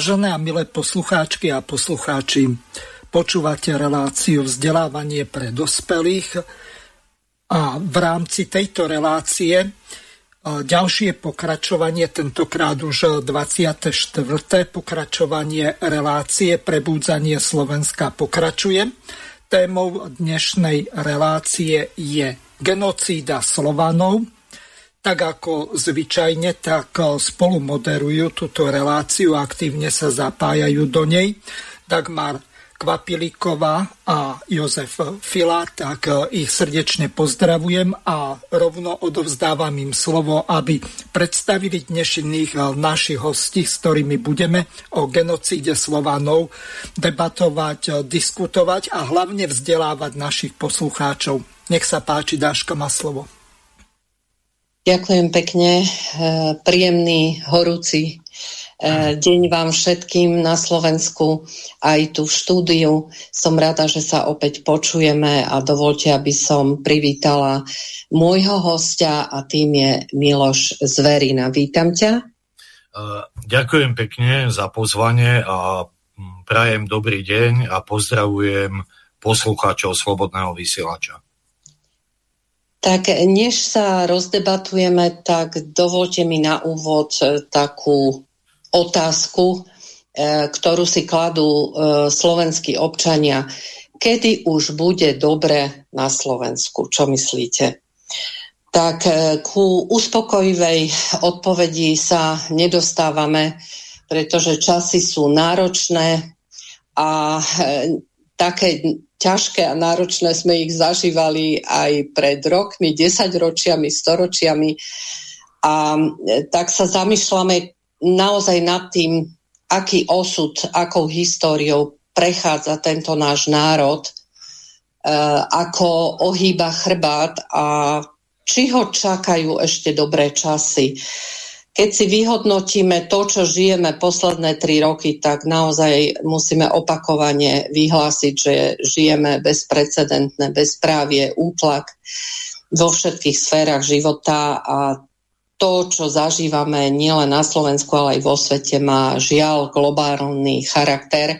Vážené a milé poslucháčky a poslucháči, počúvate reláciu vzdelávanie pre dospelých a v rámci tejto relácie ďalšie pokračovanie, tentokrát už 24. pokračovanie relácie Prebúdzanie Slovenska pokračuje. Témou dnešnej relácie je genocída Slovanov, tak ako zvyčajne, tak spolu moderujú túto reláciu, aktívne sa zapájajú do nej. Dagmar Kvapiliková a Jozef Fila, tak ich srdečne pozdravujem a rovno odovzdávam im slovo, aby predstavili dnešných našich hostí, s ktorými budeme o genocíde Slovanov debatovať, diskutovať a hlavne vzdelávať našich poslucháčov. Nech sa páči, Dáška má slovo. Ďakujem pekne. E, príjemný, horúci e, deň vám všetkým na Slovensku, aj tu v štúdiu. Som rada, že sa opäť počujeme a dovolte, aby som privítala môjho hostia a tým je Miloš Zverina. Vítam ťa. E, ďakujem pekne za pozvanie a prajem dobrý deň a pozdravujem poslucháčov Slobodného vysielača. Tak než sa rozdebatujeme, tak dovolte mi na úvod e, takú otázku, e, ktorú si kladú e, slovenskí občania. Kedy už bude dobre na Slovensku? Čo myslíte? Tak ku uspokojivej odpovedi sa nedostávame, pretože časy sú náročné a také ťažké a náročné sme ich zažívali aj pred rokmi, desaťročiami, storočiami. A e, tak sa zamýšľame naozaj nad tým, aký osud, akou históriou prechádza tento náš národ, e, ako ohýba chrbát a či ho čakajú ešte dobré časy. Keď si vyhodnotíme to, čo žijeme posledné tri roky, tak naozaj musíme opakovane vyhlásiť, že žijeme bezprecedentné bezprávie, útlak vo všetkých sférach života a to, čo zažívame nielen na Slovensku, ale aj vo svete, má žiaľ globálny charakter.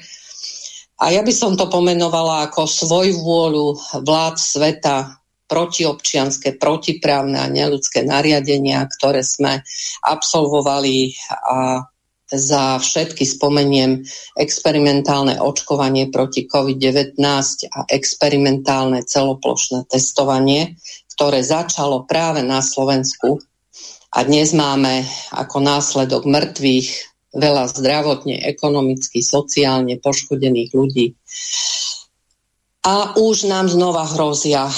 A ja by som to pomenovala ako svoj vôľu vlád sveta protiobčianské, protiprávne a neludské nariadenia, ktoré sme absolvovali a za všetky spomeniem experimentálne očkovanie proti COVID-19 a experimentálne celoplošné testovanie, ktoré začalo práve na Slovensku. A dnes máme ako následok mŕtvych veľa zdravotne, ekonomicky, sociálne poškodených ľudí a už nám znova hrozia e,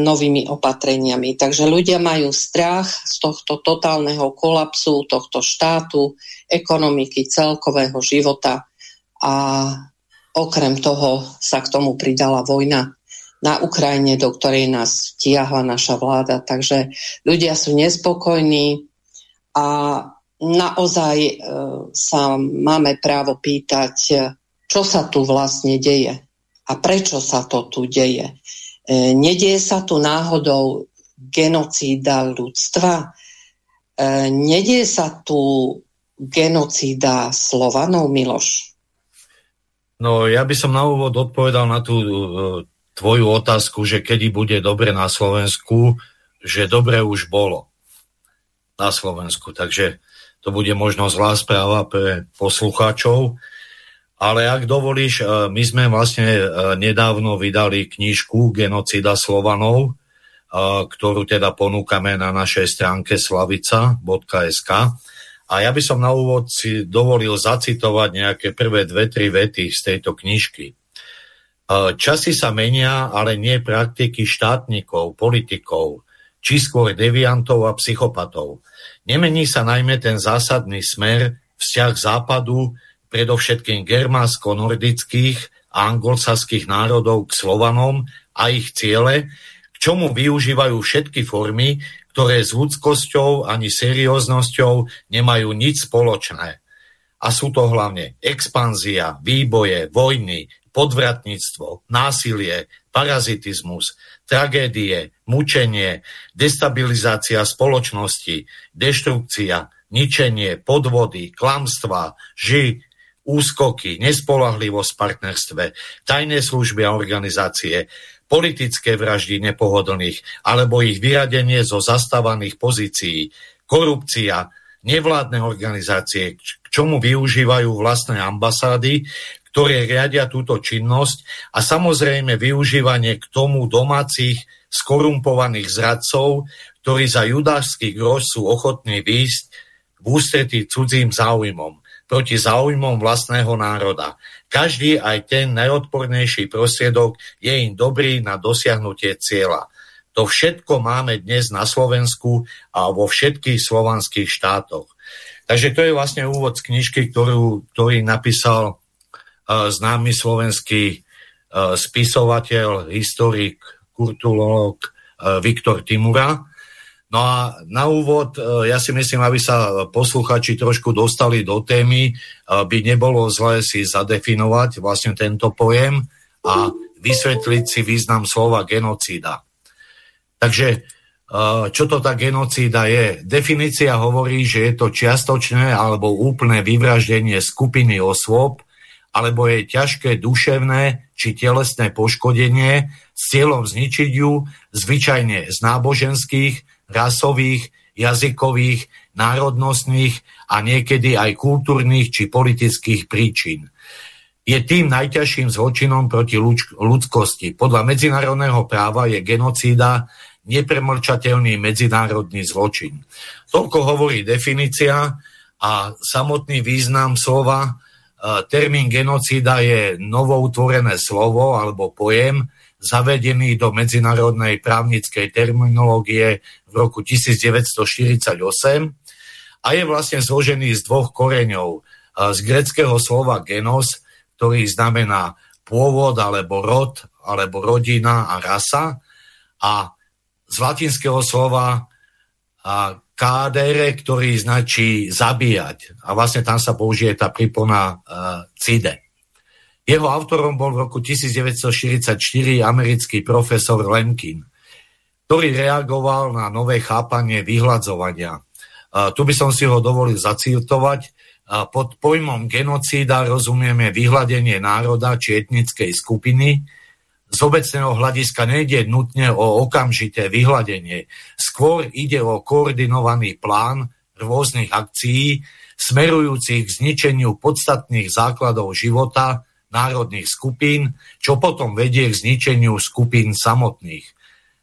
novými opatreniami. Takže ľudia majú strach z tohto totálneho kolapsu, tohto štátu, ekonomiky, celkového života a okrem toho sa k tomu pridala vojna na Ukrajine, do ktorej nás tiahla naša vláda. Takže ľudia sú nespokojní a naozaj e, sa máme právo pýtať, čo sa tu vlastne deje a prečo sa to tu deje. E, nedieje sa tu náhodou genocída ľudstva? E, nedieje sa tu genocída Slovanov, Miloš? No, ja by som na úvod odpovedal na tú e, tvoju otázku, že kedy bude dobre na Slovensku, že dobre už bolo na Slovensku. Takže to bude možno zlá správa pre poslucháčov. Ale ak dovolíš, e, my sme vlastne e, nedávno vydali knižku Genocida Slovanov, e, ktorú teda ponúkame na našej stránke slavica.sk. A ja by som na úvod si dovolil zacitovať nejaké prvé dve, tri vety z tejto knižky. Časy sa menia, ale nie praktiky štátnikov, politikov, či skôr deviantov a psychopatov. Nemení sa najmä ten zásadný smer, vzťah západu, predovšetkým germánsko-nordických a anglosaských národov k Slovanom a ich ciele, k čomu využívajú všetky formy, ktoré s ľudskosťou ani serióznosťou nemajú nič spoločné. A sú to hlavne expanzia, výboje, vojny, podvratníctvo, násilie, parazitizmus, tragédie, mučenie, destabilizácia spoločnosti, deštrukcia, ničenie, podvody, klamstva, ži, úskoky, nespolahlivosť v partnerstve, tajné služby a organizácie, politické vraždy nepohodlných alebo ich vyradenie zo zastávaných pozícií, korupcia, nevládne organizácie, k čomu využívajú vlastné ambasády, ktoré riadia túto činnosť a samozrejme využívanie k tomu domácich skorumpovaných zradcov, ktorí za judášsky grož sú ochotní výjsť v ústretí cudzím záujmom, proti záujmom vlastného národa. Každý, aj ten najodpornejší prostriedok, je im dobrý na dosiahnutie cieľa. To všetko máme dnes na Slovensku a vo všetkých slovanských štátoch. Takže to je vlastne úvod z knižky, ktorú, ktorý napísal známy slovenský spisovateľ, historik, kulturolog Viktor Timura. No a na úvod, ja si myslím, aby sa posluchači trošku dostali do témy, by nebolo zlé si zadefinovať vlastne tento pojem a vysvetliť si význam slova genocída. Takže čo to tá genocída je? Definícia hovorí, že je to čiastočné alebo úplné vyvraždenie skupiny osôb, alebo je ťažké duševné či telesné poškodenie s cieľom zničiť ju zvyčajne z náboženských, rasových, jazykových, národnostných a niekedy aj kultúrnych či politických príčin. Je tým najťažším zločinom proti ľudskosti. Podľa medzinárodného práva je genocída nepremlčateľný medzinárodný zločin. Toľko hovorí definícia a samotný význam slova termín genocída je novoutvorené slovo alebo pojem, zavedený do medzinárodnej právnickej terminológie v roku 1948 a je vlastne zložený z dvoch koreňov. Z greckého slova genos, ktorý znamená pôvod alebo rod, alebo rodina a rasa a z latinského slova kádere, ktorý značí zabíjať. A vlastne tam sa použije tá pripona uh, CIDE. Jeho autorom bol v roku 1944 americký profesor Lemkin, ktorý reagoval na nové chápanie vyhľadzovania. Tu by som si ho dovolil zaciltovať. Uh, pod pojmom genocída rozumieme vyhľadenie národa či etnickej skupiny, z obecného hľadiska nejde nutne o okamžité vyhľadenie. Skôr ide o koordinovaný plán rôznych akcií, smerujúcich k zničeniu podstatných základov života národných skupín, čo potom vedie k zničeniu skupín samotných.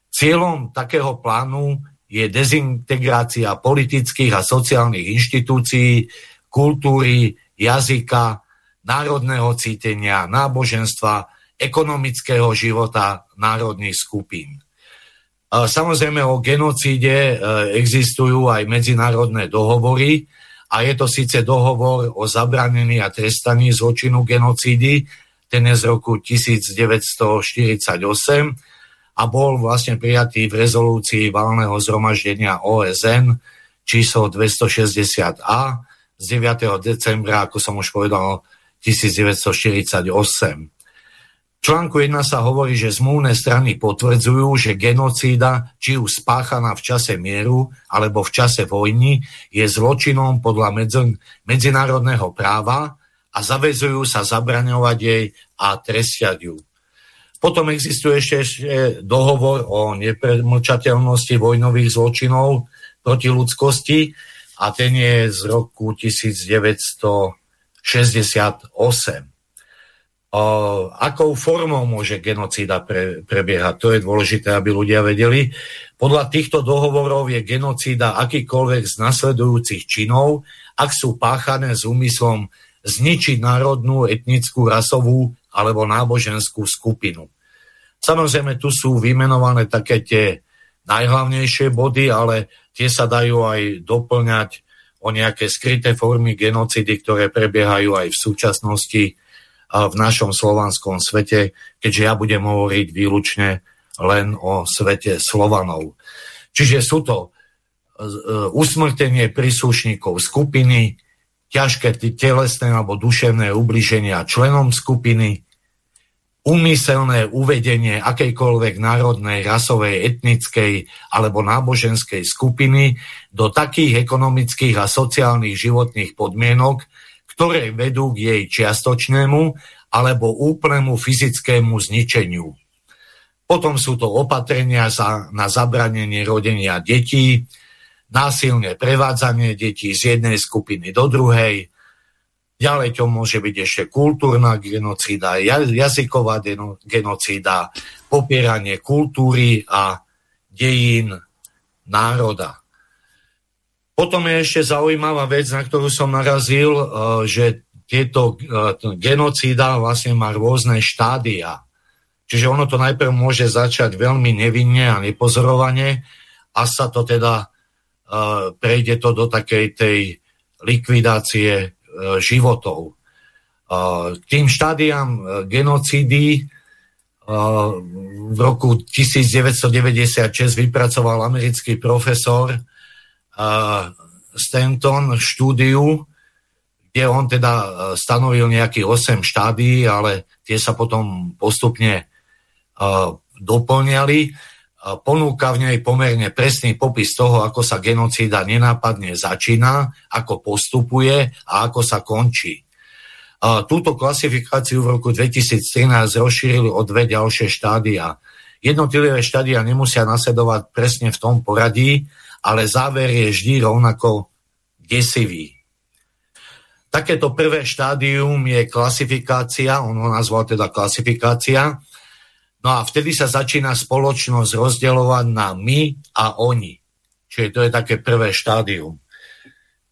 Cieľom takého plánu je dezintegrácia politických a sociálnych inštitúcií, kultúry, jazyka, národného cítenia, náboženstva, ekonomického života národných skupín. Samozrejme o genocíde e, existujú aj medzinárodné dohovory a je to síce dohovor o zabranení a trestaní zločinu genocídy, ten je z roku 1948 a bol vlastne prijatý v rezolúcii valného zhromaždenia OSN číslo 260A z 9. decembra, ako som už povedal, 1948 článku 1 sa hovorí, že zmluvné strany potvrdzujú, že genocída, či už spáchaná v čase mieru alebo v čase vojny, je zločinom podľa medzinárodného práva a zavezujú sa zabraňovať jej a trestiať ju. Potom existuje ešte, ešte dohovor o nepremlčateľnosti vojnových zločinov proti ľudskosti a ten je z roku 1968 akou formou môže genocída pre, prebiehať. To je dôležité, aby ľudia vedeli. Podľa týchto dohovorov je genocída akýkoľvek z nasledujúcich činov, ak sú páchané s úmyslom zničiť národnú, etnickú, rasovú alebo náboženskú skupinu. Samozrejme, tu sú vymenované také tie najhlavnejšie body, ale tie sa dajú aj doplňať o nejaké skryté formy genocidy, ktoré prebiehajú aj v súčasnosti v našom slovanskom svete, keďže ja budem hovoriť výlučne len o svete Slovanov. Čiže sú to e, usmrtenie príslušníkov skupiny, ťažké telesné alebo duševné ubliženia členom skupiny, umyselné uvedenie akejkoľvek národnej, rasovej, etnickej alebo náboženskej skupiny do takých ekonomických a sociálnych životných podmienok, ktoré vedú k jej čiastočnému alebo úplnému fyzickému zničeniu. Potom sú to opatrenia za, na zabranenie rodenia detí, násilné prevádzanie detí z jednej skupiny do druhej, Ďalej to môže byť ešte kultúrna genocída, jazyková genocída, popieranie kultúry a dejín národa. Potom je ešte zaujímavá vec, na ktorú som narazil, e, že tieto e, genocída vlastne má rôzne štádia. Čiže ono to najprv môže začať veľmi nevinne a nepozorovane a sa to teda e, prejde to do takej tej likvidácie životov. K tým štádiám genocídy v roku 1996 vypracoval americký profesor Stanton štúdiu, kde on teda stanovil nejakých 8 štádí, ale tie sa potom postupne doplňali ponúka v nej pomerne presný popis toho, ako sa genocída nenápadne začína, ako postupuje a ako sa končí. Túto klasifikáciu v roku 2013 rozšírili o dve ďalšie štádia. Jednotlivé štádia nemusia nasledovať presne v tom poradí, ale záver je vždy rovnako desivý. Takéto prvé štádium je klasifikácia, on ho nazval teda klasifikácia, No a vtedy sa začína spoločnosť rozdeľovať na my a oni. Čiže to je také prvé štádium.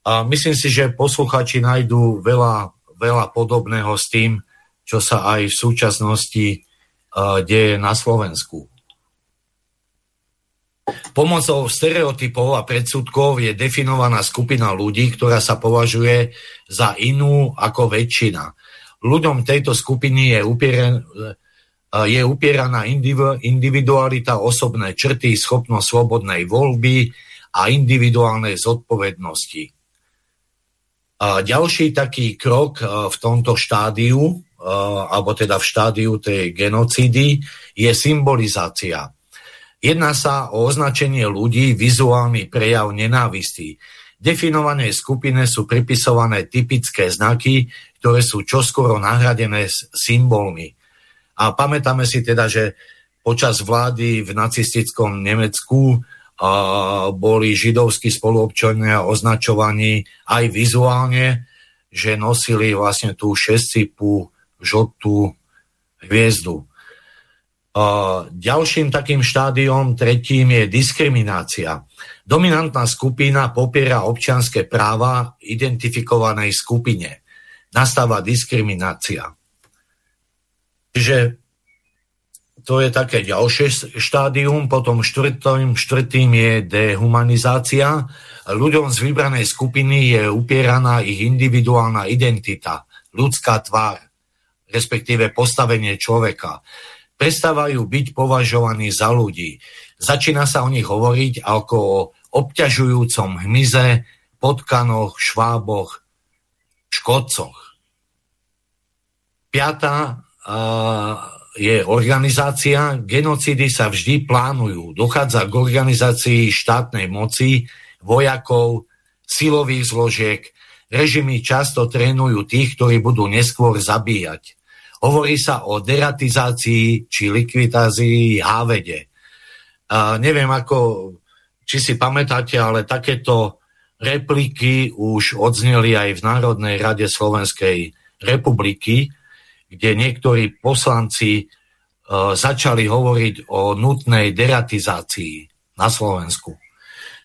A myslím si, že posluchači nájdú veľa, veľa podobného s tým, čo sa aj v súčasnosti uh, deje na Slovensku. Pomocou stereotypov a predsudkov je definovaná skupina ľudí, ktorá sa považuje za inú ako väčšina. Ľuďom tejto skupiny je upierené je upieraná individualita, osobné črty, schopnosť slobodnej voľby a individuálnej zodpovednosti. A ďalší taký krok v tomto štádiu, alebo teda v štádiu tej genocídy, je symbolizácia. Jedná sa o označenie ľudí, vizuálny prejav nenávistí. Definovanej skupine sú pripisované typické znaky, ktoré sú čoskoro nahradené symbolmi. A pamätáme si teda, že počas vlády v nacistickom Nemecku a boli židovskí spoluobčania označovaní aj vizuálne, že nosili vlastne tú šescipu žltú hviezdu. Ďalším takým štádiom, tretím, je diskriminácia. Dominantná skupina popiera občianské práva identifikovanej skupine. Nastáva diskriminácia. Čiže to je také ďalšie štádium, potom štvrtým, štvrtým je dehumanizácia. Ľuďom z vybranej skupiny je upieraná ich individuálna identita, ľudská tvár, respektíve postavenie človeka. Prestávajú byť považovaní za ľudí. Začína sa o nich hovoriť ako o obťažujúcom hmyze, potkanoch, šváboch, škodcoch. Piatá je organizácia, genocidy sa vždy plánujú. Dochádza k organizácii štátnej moci, vojakov, silových zložiek. Režimy často trénujú tých, ktorí budú neskôr zabíjať. Hovorí sa o deratizácii či likvidácii hávede. A neviem, ako, či si pamätáte, ale takéto repliky už odzneli aj v Národnej rade Slovenskej republiky, kde niektorí poslanci uh, začali hovoriť o nutnej deratizácii na Slovensku.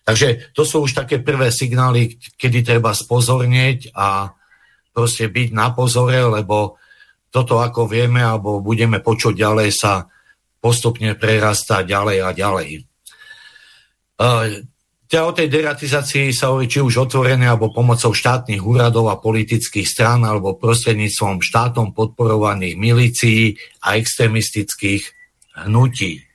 Takže to sú už také prvé signály, kedy treba spozornieť a proste byť na pozore, lebo toto, ako vieme, alebo budeme počuť ďalej, sa postupne prerastá ďalej a ďalej. teda o tej deratizácii sa hovorí či už otvorené alebo pomocou štátnych úradov a politických strán alebo prostredníctvom štátom podporovaných milícií a extremistických hnutí.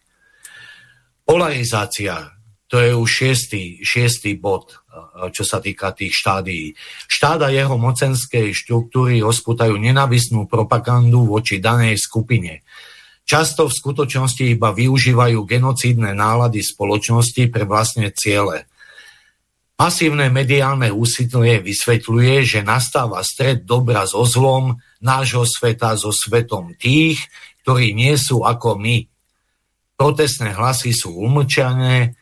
Polarizácia, to je už šiestý, šiestý bod, čo sa týka tých štádií. Štát a jeho mocenskej štruktúry osputajú nenavisnú propagandu voči danej skupine často v skutočnosti iba využívajú genocídne nálady spoločnosti pre vlastné ciele. Masívne mediálne úsilie vysvetľuje, že nastáva stred dobra so zlom nášho sveta so svetom tých, ktorí nie sú ako my. Protestné hlasy sú umlčané,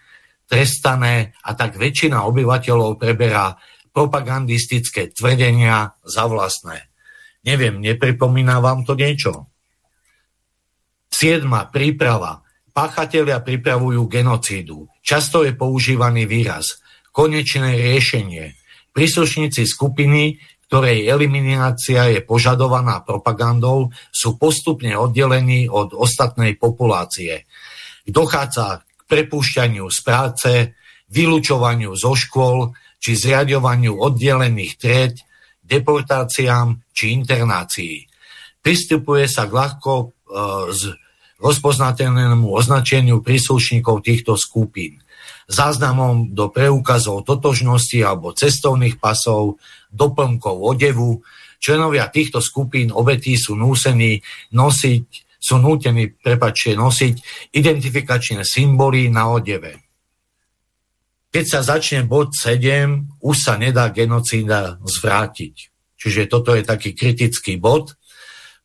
trestané a tak väčšina obyvateľov preberá propagandistické tvrdenia za vlastné. Neviem, nepripomína vám to niečo? Siedma príprava. Páchatelia pripravujú genocídu. Často je používaný výraz konečné riešenie. Príslušníci skupiny, ktorej eliminácia je požadovaná propagandou, sú postupne oddelení od ostatnej populácie. Dochádza k prepúšťaniu z práce, vylúčovaniu zo škôl či zriadovaniu oddelených tried, deportáciám či internácií. Pristupuje sa k ľahko e, z rozpoznateľnému označeniu príslušníkov týchto skupín záznamom do preukazov totožnosti alebo cestovných pasov, doplnkov odevu. Členovia týchto skupín obetí sú núsení nosiť, sú nútení, prepačte, nosiť identifikačné symboly na odeve. Keď sa začne bod 7, už sa nedá genocída zvrátiť. Čiže toto je taký kritický bod.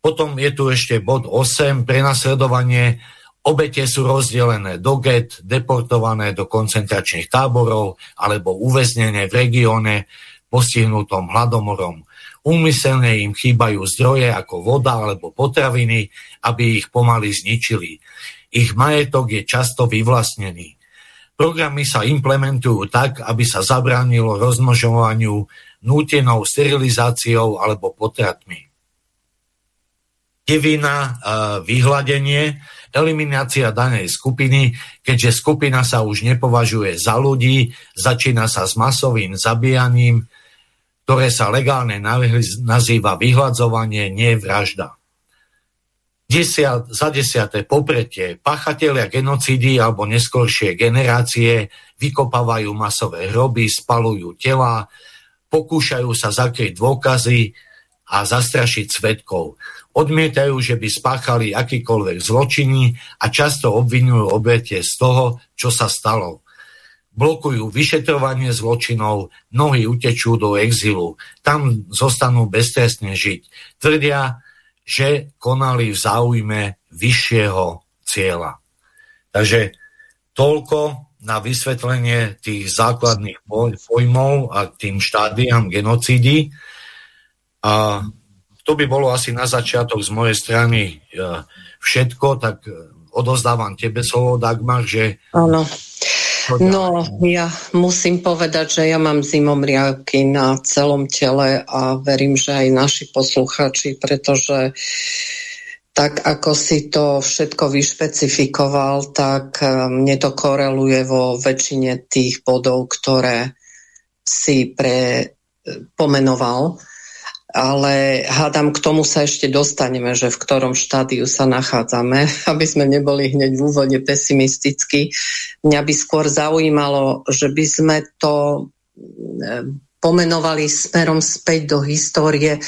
Potom je tu ešte bod 8, prenasledovanie. Obete sú rozdelené do get, deportované do koncentračných táborov alebo uväznené v regióne postihnutom hladomorom. Úmyselne im chýbajú zdroje ako voda alebo potraviny, aby ich pomaly zničili. Ich majetok je často vyvlastnený. Programy sa implementujú tak, aby sa zabránilo rozmnožovaniu nútenou sterilizáciou alebo potratmi devina, vyhľadenie, eliminácia danej skupiny, keďže skupina sa už nepovažuje za ľudí, začína sa s masovým zabíjaním, ktoré sa legálne nazýva vyhľadzovanie, nie vražda. Desiat, za desiaté popretie, pachatelia genocídy alebo neskoršie generácie vykopávajú masové hroby, spalujú tela, pokúšajú sa zakryť dôkazy a zastrašiť svetkov odmietajú, že by spáchali akýkoľvek zločiny a často obvinujú obete z toho, čo sa stalo. Blokujú vyšetrovanie zločinov, mnohí utečú do exilu, tam zostanú beztrestne žiť. Tvrdia, že konali v záujme vyššieho cieľa. Takže toľko na vysvetlenie tých základných pojmov a tým štádiam genocídy. A to by bolo asi na začiatok z mojej strany e, všetko, tak e, odozdávam tebe slovo, Dagmar, že... Áno. No, ja musím povedať, že ja mám zimomriavky na celom tele a verím, že aj naši posluchači, pretože tak ako si to všetko vyšpecifikoval, tak e, mne to koreluje vo väčšine tých bodov, ktoré si pre pomenoval ale hádam, k tomu sa ešte dostaneme, že v ktorom štádiu sa nachádzame, aby sme neboli hneď v úvode pesimisticky. Mňa by skôr zaujímalo, že by sme to eh, pomenovali smerom späť do histórie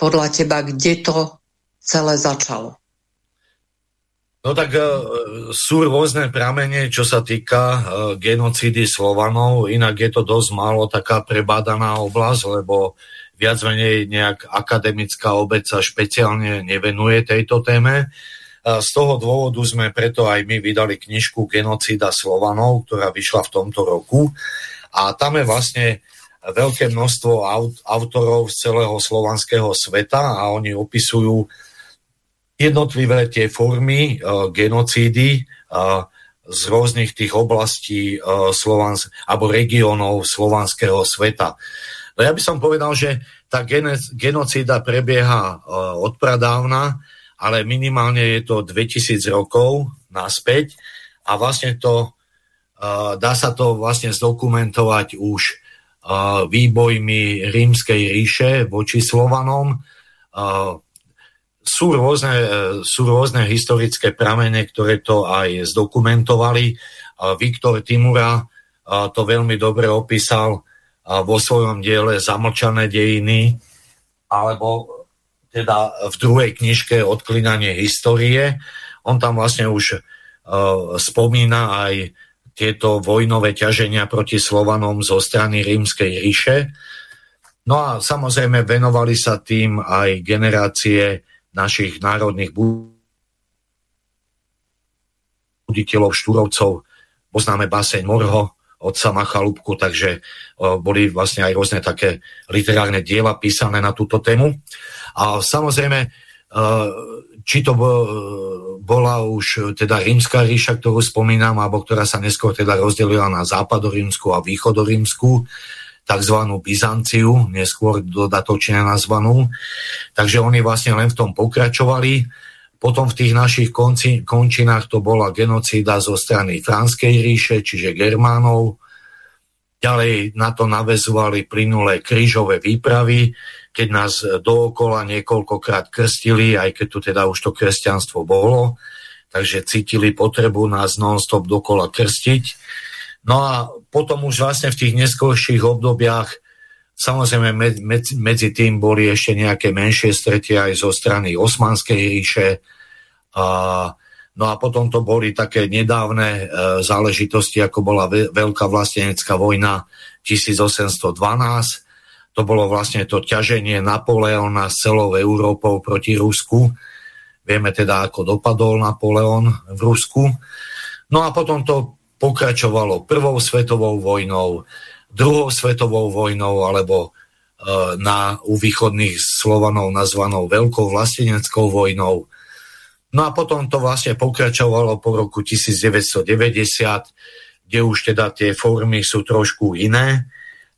podľa teba, kde to celé začalo. No tak e, sú rôzne pramene, čo sa týka e, genocídy Slovanov, inak je to dosť málo taká prebádaná oblasť, lebo viac menej nejak akademická obec sa špeciálne nevenuje tejto téme. Z toho dôvodu sme preto aj my vydali knižku Genocída Slovanov, ktorá vyšla v tomto roku. A tam je vlastne veľké množstvo autorov z celého slovanského sveta a oni opisujú jednotlivé tie formy uh, genocídy uh, z rôznych tých oblastí uh, Slovans- alebo regiónov slovanského sveta. No ja by som povedal, že tá genocída prebieha uh, od pradávna, ale minimálne je to 2000 rokov naspäť a vlastne to dá sa to vlastne zdokumentovať už výbojmi rímskej ríše voči Slovanom. Sú rôzne, sú rôzne historické pramene, ktoré to aj zdokumentovali. Viktor Timura to veľmi dobre opísal vo svojom diele Zamlčané dejiny, alebo teda v druhej knižke Odklinanie histórie. On tam vlastne už spomína aj tieto vojnové ťaženia proti Slovanom zo strany Rímskej ríše. No a samozrejme venovali sa tým aj generácie našich národných buditeľov Štúrovcov. Poznáme baseň Morho, od sama Chalúbku, takže boli vlastne aj rôzne také literárne diela písané na túto tému. A samozrejme, či to bola už teda rímska ríša, ktorú spomínam, alebo ktorá sa neskôr teda rozdelila na západorímsku a východorímsku, tzv. Byzanciu, neskôr dodatočne nazvanú. Takže oni vlastne len v tom pokračovali. Potom v tých našich konci, končinách to bola genocída zo strany Franskej ríše, čiže Germánov. Ďalej na to navezovali plynulé krížové výpravy, keď nás dookola niekoľkokrát krstili, aj keď tu teda už to kresťanstvo bolo, takže cítili potrebu nás non-stop dokola krstiť. No a potom už vlastne v tých neskôrších obdobiach Samozrejme, medzi tým boli ešte nejaké menšie stretie aj zo strany Osmanskej ríše. No a potom to boli také nedávne e, záležitosti, ako bola Veľká vlastenecká vojna 1812, to bolo vlastne to ťaženie Napoleona s celou Európou proti Rusku. Vieme teda, ako dopadol Napoleon v Rusku. No a potom to pokračovalo prvou svetovou vojnou, druhou svetovou vojnou, alebo e, na, u východných Slovanov nazvanou Veľkou vlasteneckou vojnou. No a potom to vlastne pokračovalo po roku 1990, kde už teda tie formy sú trošku iné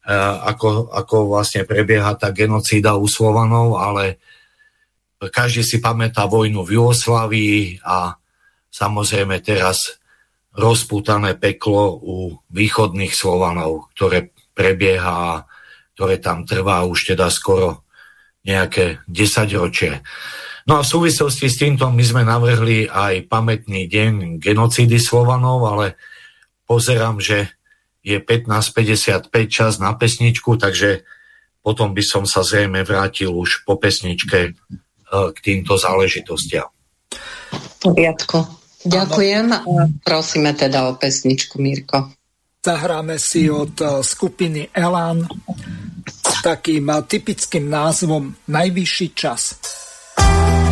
Eh, ako, ako vlastne prebieha tá genocída u Slovanov, ale každý si pamätá vojnu v Jugoslávii a samozrejme teraz rozputané peklo u východných Slovanov, ktoré prebieha, ktoré tam trvá už teda skoro nejaké desaťročie. No a v súvislosti s týmto my sme navrhli aj pamätný deň genocídy Slovanov, ale pozerám, že je 15.55 čas na pesničku, takže potom by som sa zrejme vrátil už po pesničke e, k týmto záležitostiam. Poriadko. Ďakujem a prosíme teda o pesničku, Mirko. Zahráme si od e, skupiny Elan s takým e, typickým názvom Najvyšší čas. To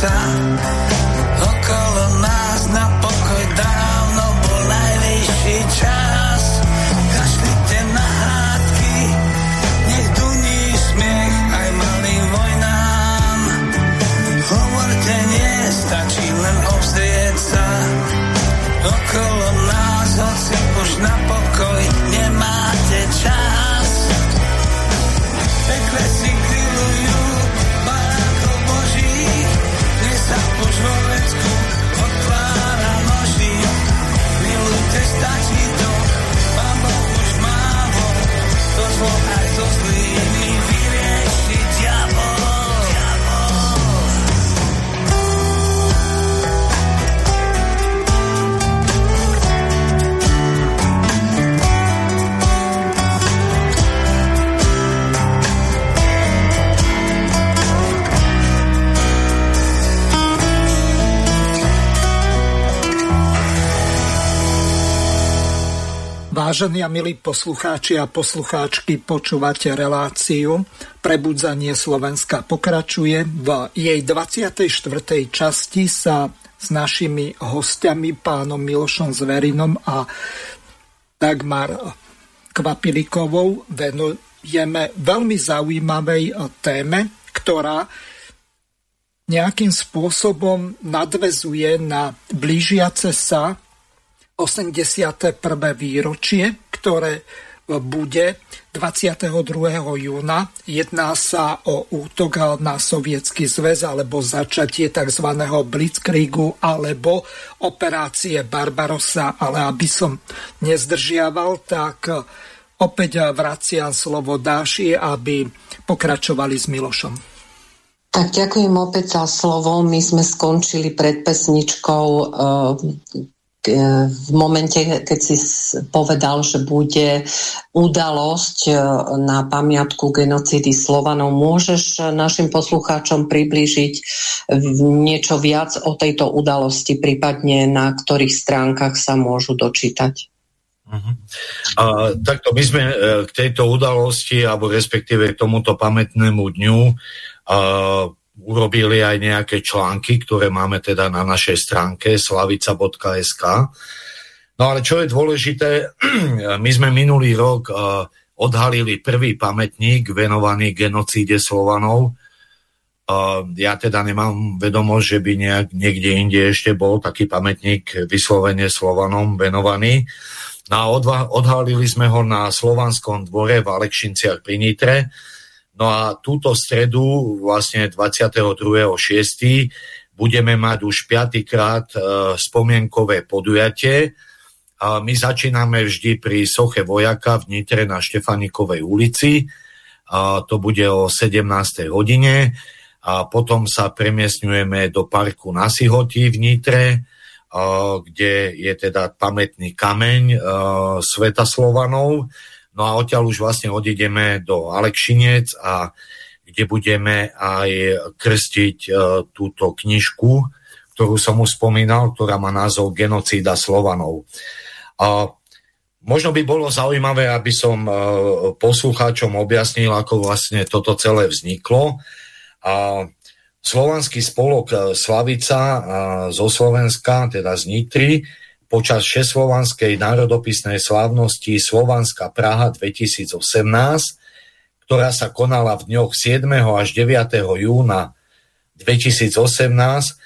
time. Vážení a milí poslucháči a poslucháčky, počúvate reláciu Prebudzanie Slovenska pokračuje. V jej 24. časti sa s našimi hostiami, pánom Milošom Zverinom a Dagmar Kvapilikovou venujeme veľmi zaujímavej téme, ktorá nejakým spôsobom nadvezuje na blížiace sa 81. výročie, ktoré bude 22. júna. Jedná sa o útok na sovietský zväz alebo začatie tzv. Blitzkriegu alebo operácie Barbarossa, ale aby som nezdržiaval, tak opäť vraciam slovo Dáši, aby pokračovali s Milošom. Tak ďakujem opäť za slovo. My sme skončili pred pesničkou v momente, keď si povedal, že bude udalosť e, na pamiatku genocídy Slovanov, môžeš našim poslucháčom priblížiť niečo viac o tejto udalosti, prípadne na ktorých stránkach sa môžu dočítať? Uh-huh. A, takto my sme e, k tejto udalosti, alebo respektíve k tomuto pamätnému dňu a, urobili aj nejaké články, ktoré máme teda na našej stránke slavica.sk. No ale čo je dôležité, my sme minulý rok uh, odhalili prvý pamätník venovaný genocíde Slovanov. Uh, ja teda nemám vedomosť, že by nejak, niekde inde ešte bol taký pamätník vyslovene Slovanom venovaný. No a odhalili sme ho na Slovanskom dvore v Alekšinciach pri Nitre No a túto stredu, vlastne 22.6. budeme mať už piatýkrát e, spomienkové podujatie. A my začíname vždy pri soche vojaka v Nitre na Štefanikovej ulici. A to bude o 17. hodine. A potom sa premiesňujeme do parku na Sihoti v Nitre, a, kde je teda pamätný kameň a, Sveta Slovanov No a odtiaľ už vlastne odideme do Alekšinec a kde budeme aj krstiť e, túto knižku, ktorú som už spomínal, ktorá má názov Genocída Slovanov. A možno by bolo zaujímavé, aby som e, poslucháčom objasnil, ako vlastne toto celé vzniklo. A Slovanský spolok e, Slavica zo Slovenska, teda z Nitry, počas Všeslovanskej národopisnej slávnosti Slovanská Praha 2018, ktorá sa konala v dňoch 7. až 9. júna 2018,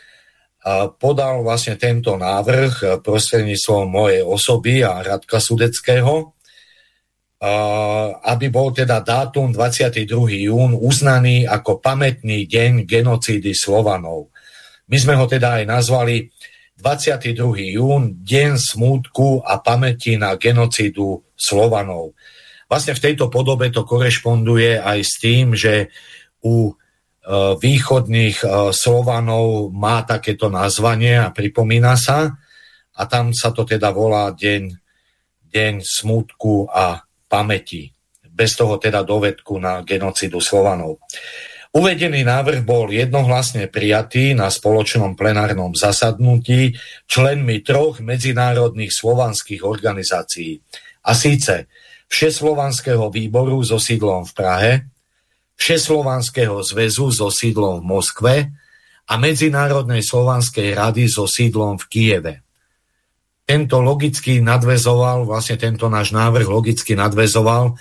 podal vlastne tento návrh prostredníctvom mojej osoby a Radka Sudeckého, aby bol teda dátum 22. jún uznaný ako pamätný deň genocídy Slovanov. My sme ho teda aj nazvali 22. jún, deň smútku a pamäti na genocídu Slovanov. Vlastne v tejto podobe to korešponduje aj s tým, že u e, východných e, Slovanov má takéto nazvanie a pripomína sa a tam sa to teda volá deň, deň smútku a pamäti. Bez toho teda dovedku na genocidu Slovanov. Uvedený návrh bol jednohlasne prijatý na spoločnom plenárnom zasadnutí členmi troch medzinárodných slovanských organizácií. A síce Všeslovanského výboru so sídlom v Prahe, Všeslovanského zväzu so sídlom v Moskve a Medzinárodnej slovanskej rady so sídlom v Kieve. Tento logicky nadvezoval, vlastne tento náš návrh logicky nadvezoval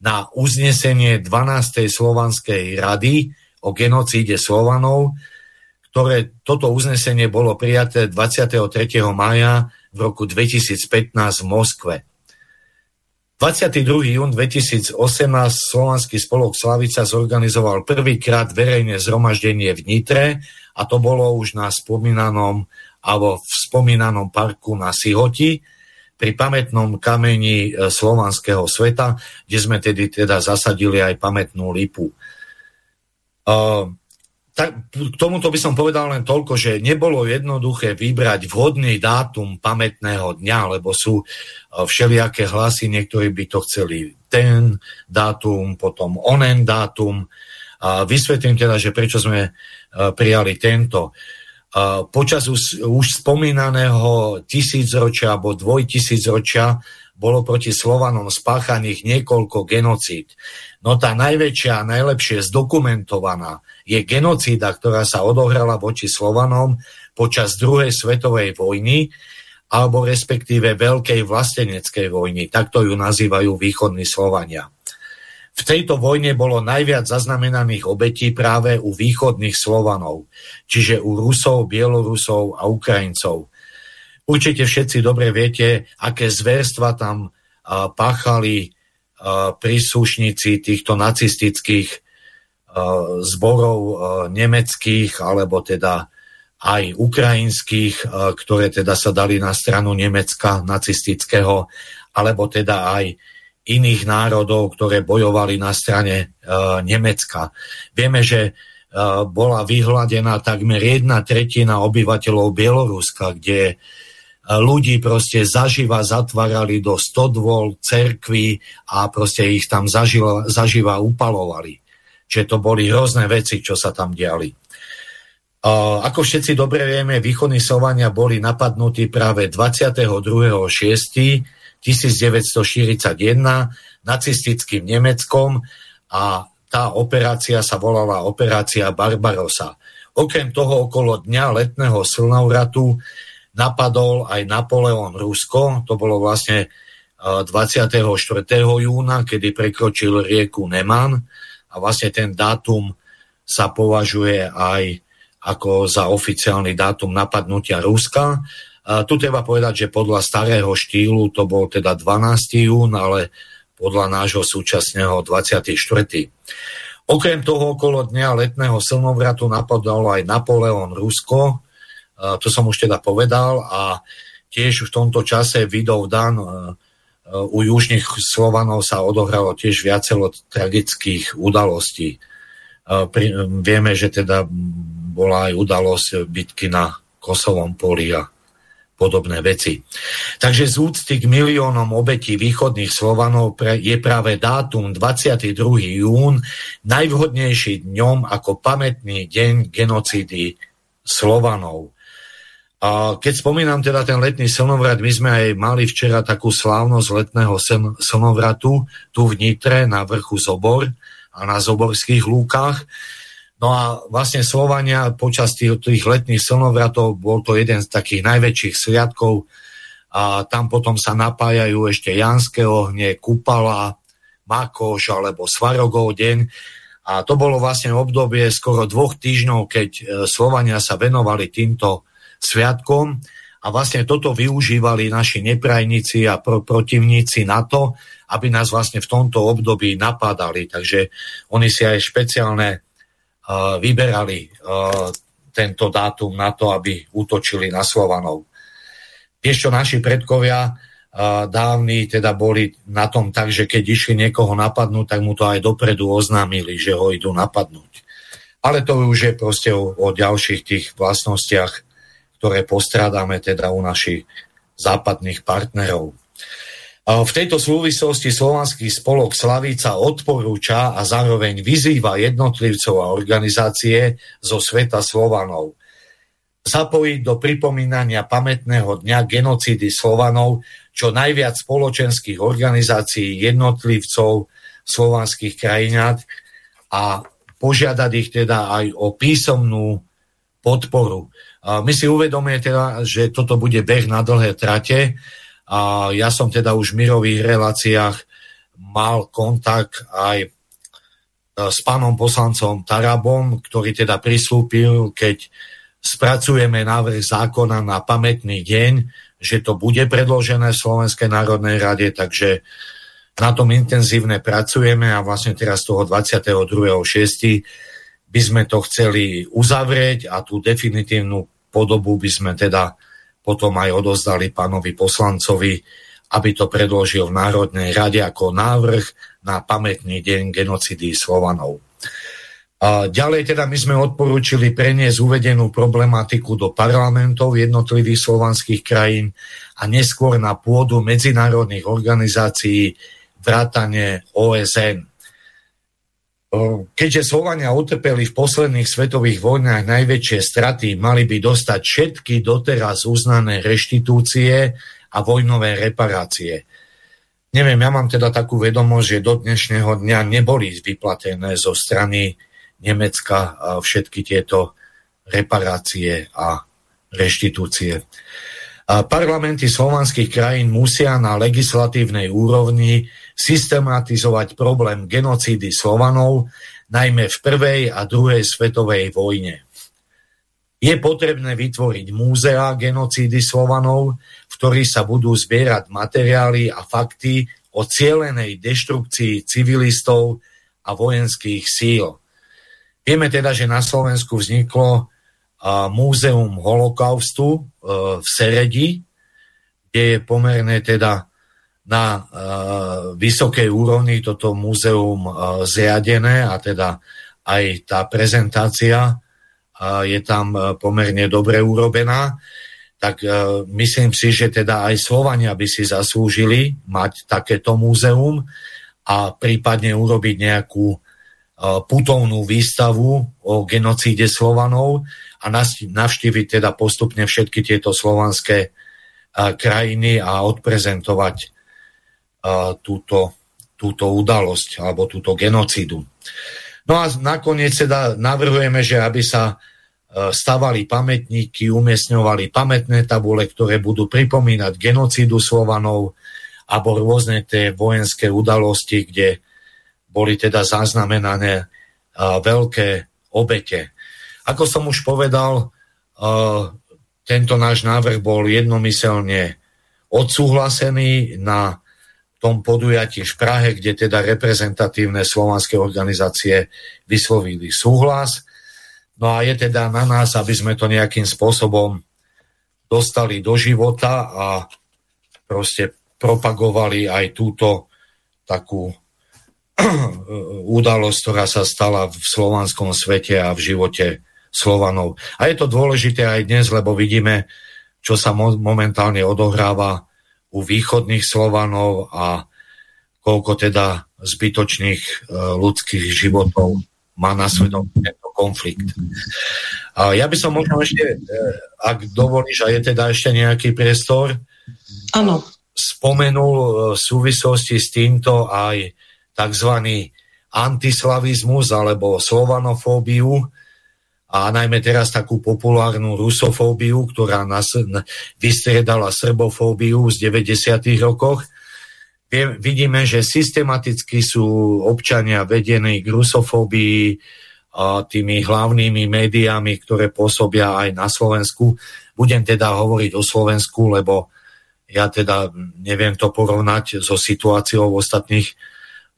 na uznesenie 12. slovanskej rady o genocíde Slovanov, ktoré toto uznesenie bolo prijaté 23. maja v roku 2015 v Moskve. 22. jún 2018 Slovanský spolok Slavica zorganizoval prvýkrát verejné zhromaždenie v Nitre a to bolo už na spomínanom alebo v spomínanom parku na Sihoti pri pamätnom kameni e, slovanského sveta, kde sme tedy teda zasadili aj pamätnú lipu. Uh, tak, k tomuto by som povedal len toľko, že nebolo jednoduché vybrať vhodný dátum pamätného dňa, lebo sú uh, všelijaké hlasy, niektorí by to chceli ten dátum, potom onen dátum. A vysvetlím teda, že prečo sme uh, prijali tento. počas už, už spomínaného tisícročia alebo dvojtisícročia bolo proti Slovanom spáchaných niekoľko genocíd. No tá najväčšia a najlepšie zdokumentovaná je genocída, ktorá sa odohrala voči Slovanom počas druhej svetovej vojny, alebo respektíve Veľkej vlasteneckej vojny. Takto ju nazývajú východní Slovania. V tejto vojne bolo najviac zaznamenaných obetí práve u východných Slovanov, čiže u Rusov, Bielorusov a Ukrajincov. Určite všetci dobre viete, aké zverstva tam páchali príslušníci týchto nacistických zborov nemeckých, alebo teda aj ukrajinských, ktoré teda sa dali na stranu Nemecka nacistického, alebo teda aj iných národov, ktoré bojovali na strane e, Nemecka. Vieme, že e, bola vyhľadená takmer jedna tretina obyvateľov Bieloruska, kde ľudí proste zaživa zatvárali do stodvol, cerkvy a proste ich tam zaživa, zaživa upalovali. Čiže to boli hrozné veci, čo sa tam diali. Uh, ako všetci dobre vieme, východní Slovania boli napadnutí práve 22.6. 1941 nacistickým Nemeckom a tá operácia sa volala Operácia Barbarosa. Okrem toho okolo dňa letného slnovratu napadol aj Napoleon Rusko, to bolo vlastne 24. júna, kedy prekročil rieku Neman a vlastne ten dátum sa považuje aj ako za oficiálny dátum napadnutia Ruska. A tu treba povedať, že podľa starého štýlu to bol teda 12. jún, ale podľa nášho súčasného 24. Okrem toho okolo dňa letného slnovratu napadal aj Napoleon Rusko, to som už teda povedal a tiež v tomto čase Vidov Dan u južných Slovanov sa odohralo tiež viacero tragických udalostí. Vieme, že teda bola aj udalosť bitky na Kosovom poli a podobné veci. Takže z úcty k miliónom obetí východných Slovanov je práve dátum 22. jún najvhodnejší dňom ako pamätný deň genocídy Slovanov. A keď spomínam teda ten letný slnovrat, my sme aj mali včera takú slávnosť letného slnovratu tu v Nitre na vrchu Zobor a na Zoborských lúkach. No a vlastne Slovania počas tých, tých letných slnovratov bol to jeden z takých najväčších sviatkov a tam potom sa napájajú ešte Janské ohne, Kupala, Makoš alebo Svarogov deň. A to bolo vlastne obdobie skoro dvoch týždňov, keď e, Slovania sa venovali týmto sviatkom a vlastne toto využívali naši neprajníci a pro, protivníci na to, aby nás vlastne v tomto období napádali. Takže oni si aj špeciálne vyberali tento dátum na to, aby útočili na Slovanov. Vieš čo, naši predkovia dávni teda boli na tom tak, že keď išli niekoho napadnúť, tak mu to aj dopredu oznámili, že ho idú napadnúť. Ale to už je proste o, o ďalších tých vlastnostiach, ktoré postrádame teda u našich západných partnerov. V tejto súvislosti Slovanský spolok Slavica odporúča a zároveň vyzýva jednotlivcov a organizácie zo sveta Slovanov zapojiť do pripomínania pamätného dňa genocídy Slovanov čo najviac spoločenských organizácií jednotlivcov slovanských krajinát a požiadať ich teda aj o písomnú podporu. My si uvedomujeme teda, že toto bude beh na dlhé trate, a ja som teda už v mirových reláciách mal kontakt aj e, s pánom poslancom Tarabom, ktorý teda prislúpil, keď spracujeme návrh zákona na pamätný deň, že to bude predložené v Slovenskej národnej rade, takže na tom intenzívne pracujeme a vlastne teraz toho 22.6. by sme to chceli uzavrieť a tú definitívnu podobu by sme teda potom aj odozdali pánovi poslancovi, aby to predložil v Národnej rade ako návrh na pamätný deň genocidy Slovanov. Ďalej teda my sme odporúčili preniesť uvedenú problematiku do parlamentov jednotlivých slovanských krajín a neskôr na pôdu medzinárodných organizácií vrátane OSN. Keďže Slovania utrpeli v posledných svetových vojnách najväčšie straty, mali by dostať všetky doteraz uznané reštitúcie a vojnové reparácie. Neviem, ja mám teda takú vedomosť, že do dnešného dňa neboli vyplatené zo strany Nemecka všetky tieto reparácie a reštitúcie. Parlamenty slovanských krajín musia na legislatívnej úrovni systematizovať problém genocídy Slovanov, najmä v prvej a druhej svetovej vojne. Je potrebné vytvoriť múzea genocídy Slovanov, v ktorých sa budú zbierať materiály a fakty o cielenej deštrukcii civilistov a vojenských síl. Vieme teda, že na Slovensku vzniklo múzeum holokaustu e, v Seredi, kde je pomerne teda na e, vysokej úrovni toto múzeum e, zriadené a teda aj tá prezentácia je tam pomerne dobre urobená, tak myslím si, že teda aj Slovania by si zaslúžili mať takéto múzeum a prípadne urobiť nejakú putovnú výstavu o genocíde Slovanov, a navštíviť teda postupne všetky tieto slovanské krajiny a odprezentovať túto, túto udalosť alebo túto genocidu. No a nakoniec teda navrhujeme, že aby sa stavali pamätníky, umiestňovali pamätné tabule, ktoré budú pripomínať genocidu Slovanov alebo rôzne tie vojenské udalosti, kde boli teda zaznamenané veľké obete. Ako som už povedal, tento náš návrh bol jednomyselne odsúhlasený na tom podujatí v Prahe, kde teda reprezentatívne slovanské organizácie vyslovili súhlas. No a je teda na nás, aby sme to nejakým spôsobom dostali do života a proste propagovali aj túto takú udalosť, ktorá sa stala v slovanskom svete a v živote Slovanov. A je to dôležité aj dnes, lebo vidíme, čo sa mo- momentálne odohráva u východných Slovanov a koľko teda zbytočných e, ľudských životov má na svedomí tento konflikt. A ja by som možno ešte, e, ak dovolíš, a je teda ešte nejaký priestor, ano. spomenul e, v súvislosti s týmto aj tzv. antislavizmus alebo slovanofóbiu, a najmä teraz takú populárnu rusofóbiu, ktorá nás vystredala srbofóbiu z 90. rokoch. Vidíme, že systematicky sú občania vedení k rusofóbii a tými hlavnými médiami, ktoré pôsobia aj na Slovensku. Budem teda hovoriť o Slovensku, lebo ja teda neviem to porovnať so situáciou v ostatných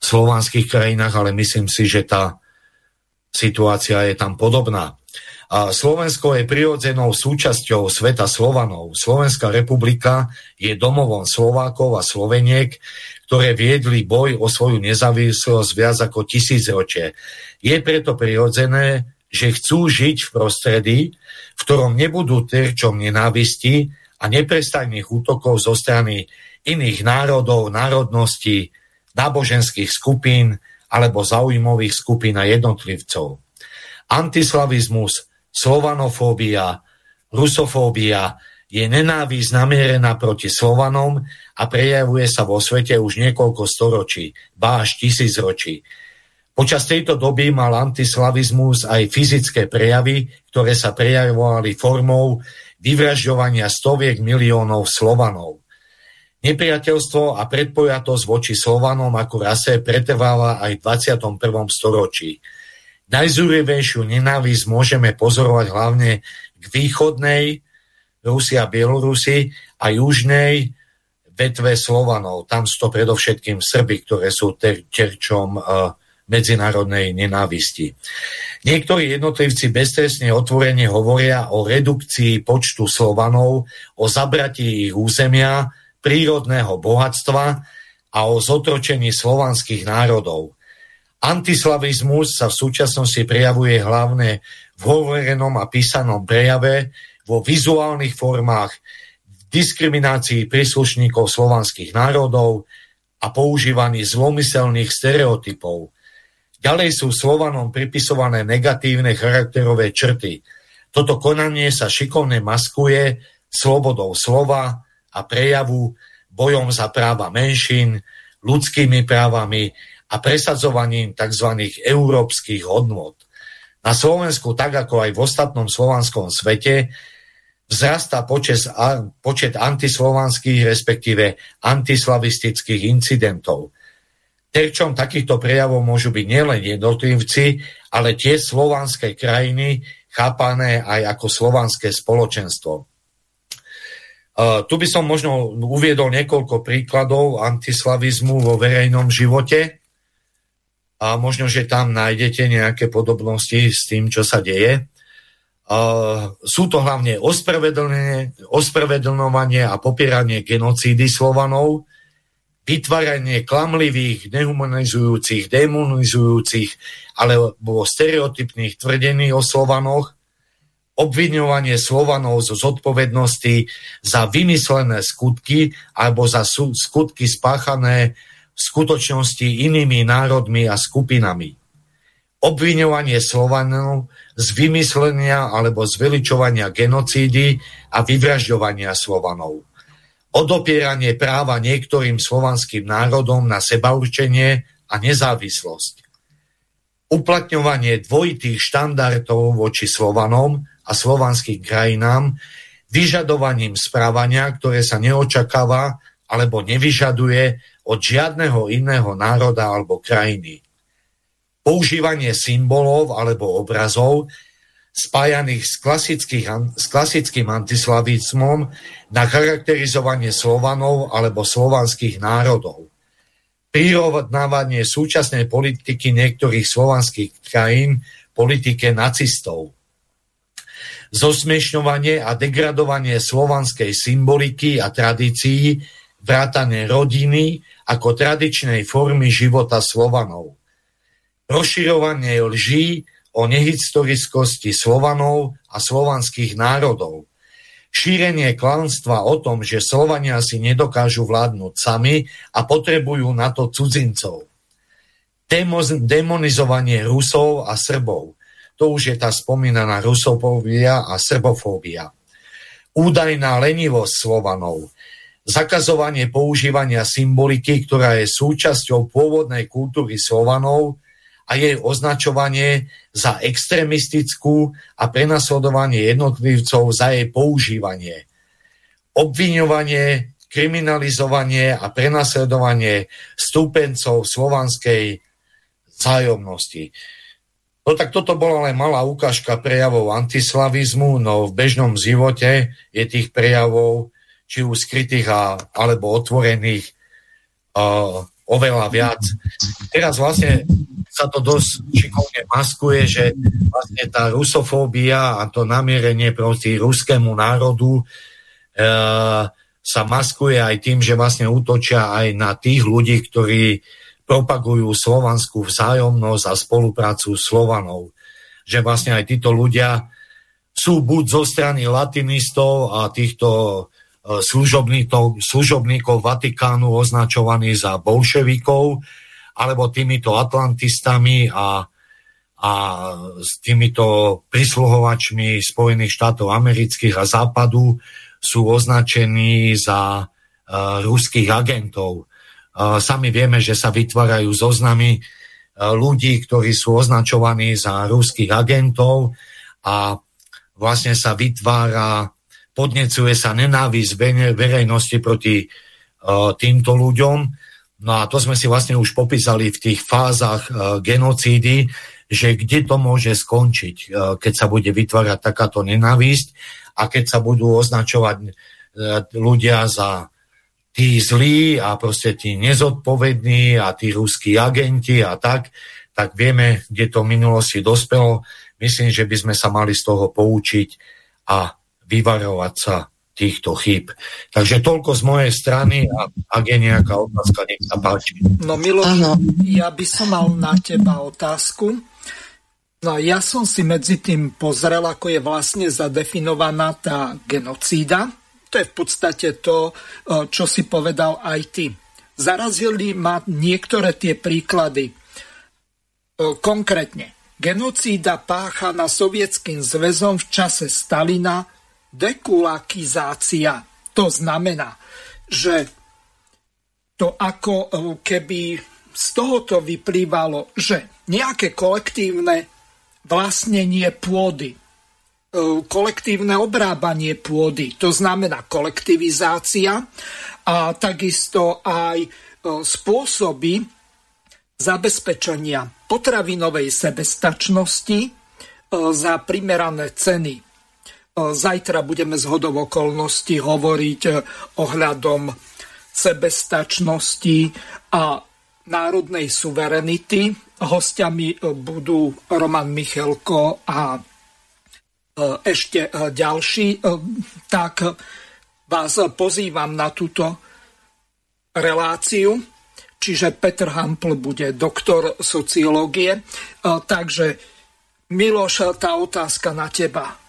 slovanských krajinách, ale myslím si, že tá situácia je tam podobná. Slovensko je prirodzenou súčasťou sveta Slovanov. Slovenská republika je domovom Slovákov a Sloveniek, ktoré viedli boj o svoju nezávislosť viac ako tisícročie. Je preto prirodzené, že chcú žiť v prostredí, v ktorom nebudú terčom nenávisti a neprestajných útokov zo strany iných národov, národností, náboženských skupín alebo zaujímavých skupín a jednotlivcov. Antislavizmus, slovanofóbia, rusofóbia je nenávisť namierená proti Slovanom a prejavuje sa vo svete už niekoľko storočí, ba až tisíc ročí. Počas tejto doby mal antislavizmus aj fyzické prejavy, ktoré sa prejavovali formou vyvražďovania stoviek miliónov Slovanov. Nepriateľstvo a predpojatosť voči Slovanom ako rase pretrváva aj v 21. storočí. Najzúrivejšiu nenávisť môžeme pozorovať hlavne k východnej Rusia a Bielorusi a južnej vetve Slovanov. Tam sú to predovšetkým Srby, ktoré sú ter- terčom uh, medzinárodnej nenávisti. Niektorí jednotlivci beztrestne otvorene hovoria o redukcii počtu Slovanov, o zabratí ich územia, prírodného bohatstva a o zotročení slovanských národov. Antislavizmus sa v súčasnosti prejavuje hlavne v hovorenom a písanom prejave, vo vizuálnych formách, v diskriminácii príslušníkov slovanských národov a používaní zlomyselných stereotypov. Ďalej sú Slovanom pripisované negatívne charakterové črty. Toto konanie sa šikovne maskuje slobodou slova a prejavu, bojom za práva menšín, ľudskými právami a presadzovaním tzv. európskych hodnot. Na Slovensku, tak ako aj v ostatnom slovanskom svete, vzrastá počet, počet antislovanských, respektíve antislavistických incidentov. Terčom takýchto prejavov môžu byť nielen jednotlivci, ale tie slovanské krajiny, chápané aj ako slovanské spoločenstvo. Uh, tu by som možno uviedol niekoľko príkladov antislavizmu vo verejnom živote a možno, že tam nájdete nejaké podobnosti s tým, čo sa deje. Uh, sú to hlavne ospravedlňovanie a popieranie genocídy Slovanov, vytváranie klamlivých, dehumanizujúcich, demonizujúcich alebo stereotypných tvrdení o Slovanoch, obviňovanie Slovanov zo zodpovednosti za vymyslené skutky alebo za skutky spáchané v skutočnosti inými národmi a skupinami. Obviňovanie Slovanov z vymyslenia alebo zveličovania genocídy a vyvražďovania Slovanov odopieranie práva niektorým slovanským národom na sebaurčenie a nezávislosť. Uplatňovanie dvojitých štandardov voči Slovanom a slovanským krajinám, vyžadovaním správania, ktoré sa neočakáva alebo nevyžaduje od žiadneho iného národa alebo krajiny. Používanie symbolov alebo obrazov, spájaných s, s klasickým antislavizmom na charakterizovanie Slovanov alebo slovanských národov. Prirovnávanie súčasnej politiky niektorých slovanských krajín politike nacistov. Zosmiešňovanie a degradovanie slovanskej symboliky a tradícií, vrátane rodiny ako tradičnej formy života Slovanov. Rozširovanie lží o nehistorickosti Slovanov a slovanských národov. Šírenie klanstva o tom, že Slovania si nedokážu vládnuť sami a potrebujú na to cudzincov. Demonizovanie Rusov a Srbov. To už je tá spomínaná rusofóbia a srbofóbia. Údajná lenivosť Slovanov. Zakazovanie používania symboliky, ktorá je súčasťou pôvodnej kultúry Slovanov a jej označovanie za extrémistickú a prenasledovanie jednotlivcov za jej používanie. Obviňovanie, kriminalizovanie a prenasledovanie stúpencov slovanskej zájomnosti. No tak toto bola len malá ukážka prejavov antislavizmu, no v bežnom živote je tých prejavov, či už skrytých a, alebo otvorených, uh, oveľa viac. Teraz vlastne sa to dosť šikovne maskuje, že vlastne tá rusofóbia a to namierenie proti ruskému národu e, sa maskuje aj tým, že vlastne útočia aj na tých ľudí, ktorí propagujú slovanskú vzájomnosť a spoluprácu Slovanov. Že vlastne aj títo ľudia sú buď zo strany latinistov a týchto služobníkov, služobníkov Vatikánu označovaní za bolševikov, alebo týmito atlantistami a, a s týmito prisluhovačmi Spojených štátov amerických a západu sú označení za uh, ruských agentov. Uh, sami vieme, že sa vytvárajú zoznamy uh, ľudí, ktorí sú označovaní za ruských agentov a vlastne sa vytvára, podnecuje sa nenávisť verejnosti proti uh, týmto ľuďom No a to sme si vlastne už popísali v tých fázach e, genocídy, že kde to môže skončiť, e, keď sa bude vytvárať takáto nenávisť a keď sa budú označovať e, ľudia za tí zlí a proste tí nezodpovední a tí ruskí agenti a tak, tak vieme, kde to v minulosti dospelo. Myslím, že by sme sa mali z toho poučiť a vyvarovať sa týchto chýb. Takže toľko z mojej strany a ak je nejaká otázka, nech sa páči. No Milo, ja by som mal na teba otázku. No ja som si medzi tým pozrel, ako je vlastne zadefinovaná tá genocída. To je v podstate to, čo si povedal aj ty. Zarazili ma niektoré tie príklady. konkrétne, genocída páchaná sovietským zväzom v čase Stalina, dekulakizácia. To znamená, že to ako keby z tohoto vyplývalo, že nejaké kolektívne vlastnenie pôdy, kolektívne obrábanie pôdy, to znamená kolektivizácia a takisto aj spôsoby zabezpečenia potravinovej sebestačnosti za primerané ceny. Zajtra budeme z hodov okolností hovoriť ohľadom sebestačnosti a národnej suverenity. Hostiami budú Roman Michelko a ešte ďalší. Tak vás pozývam na túto reláciu. Čiže Petr Hampl bude doktor sociológie. Takže Miloš, tá otázka na teba.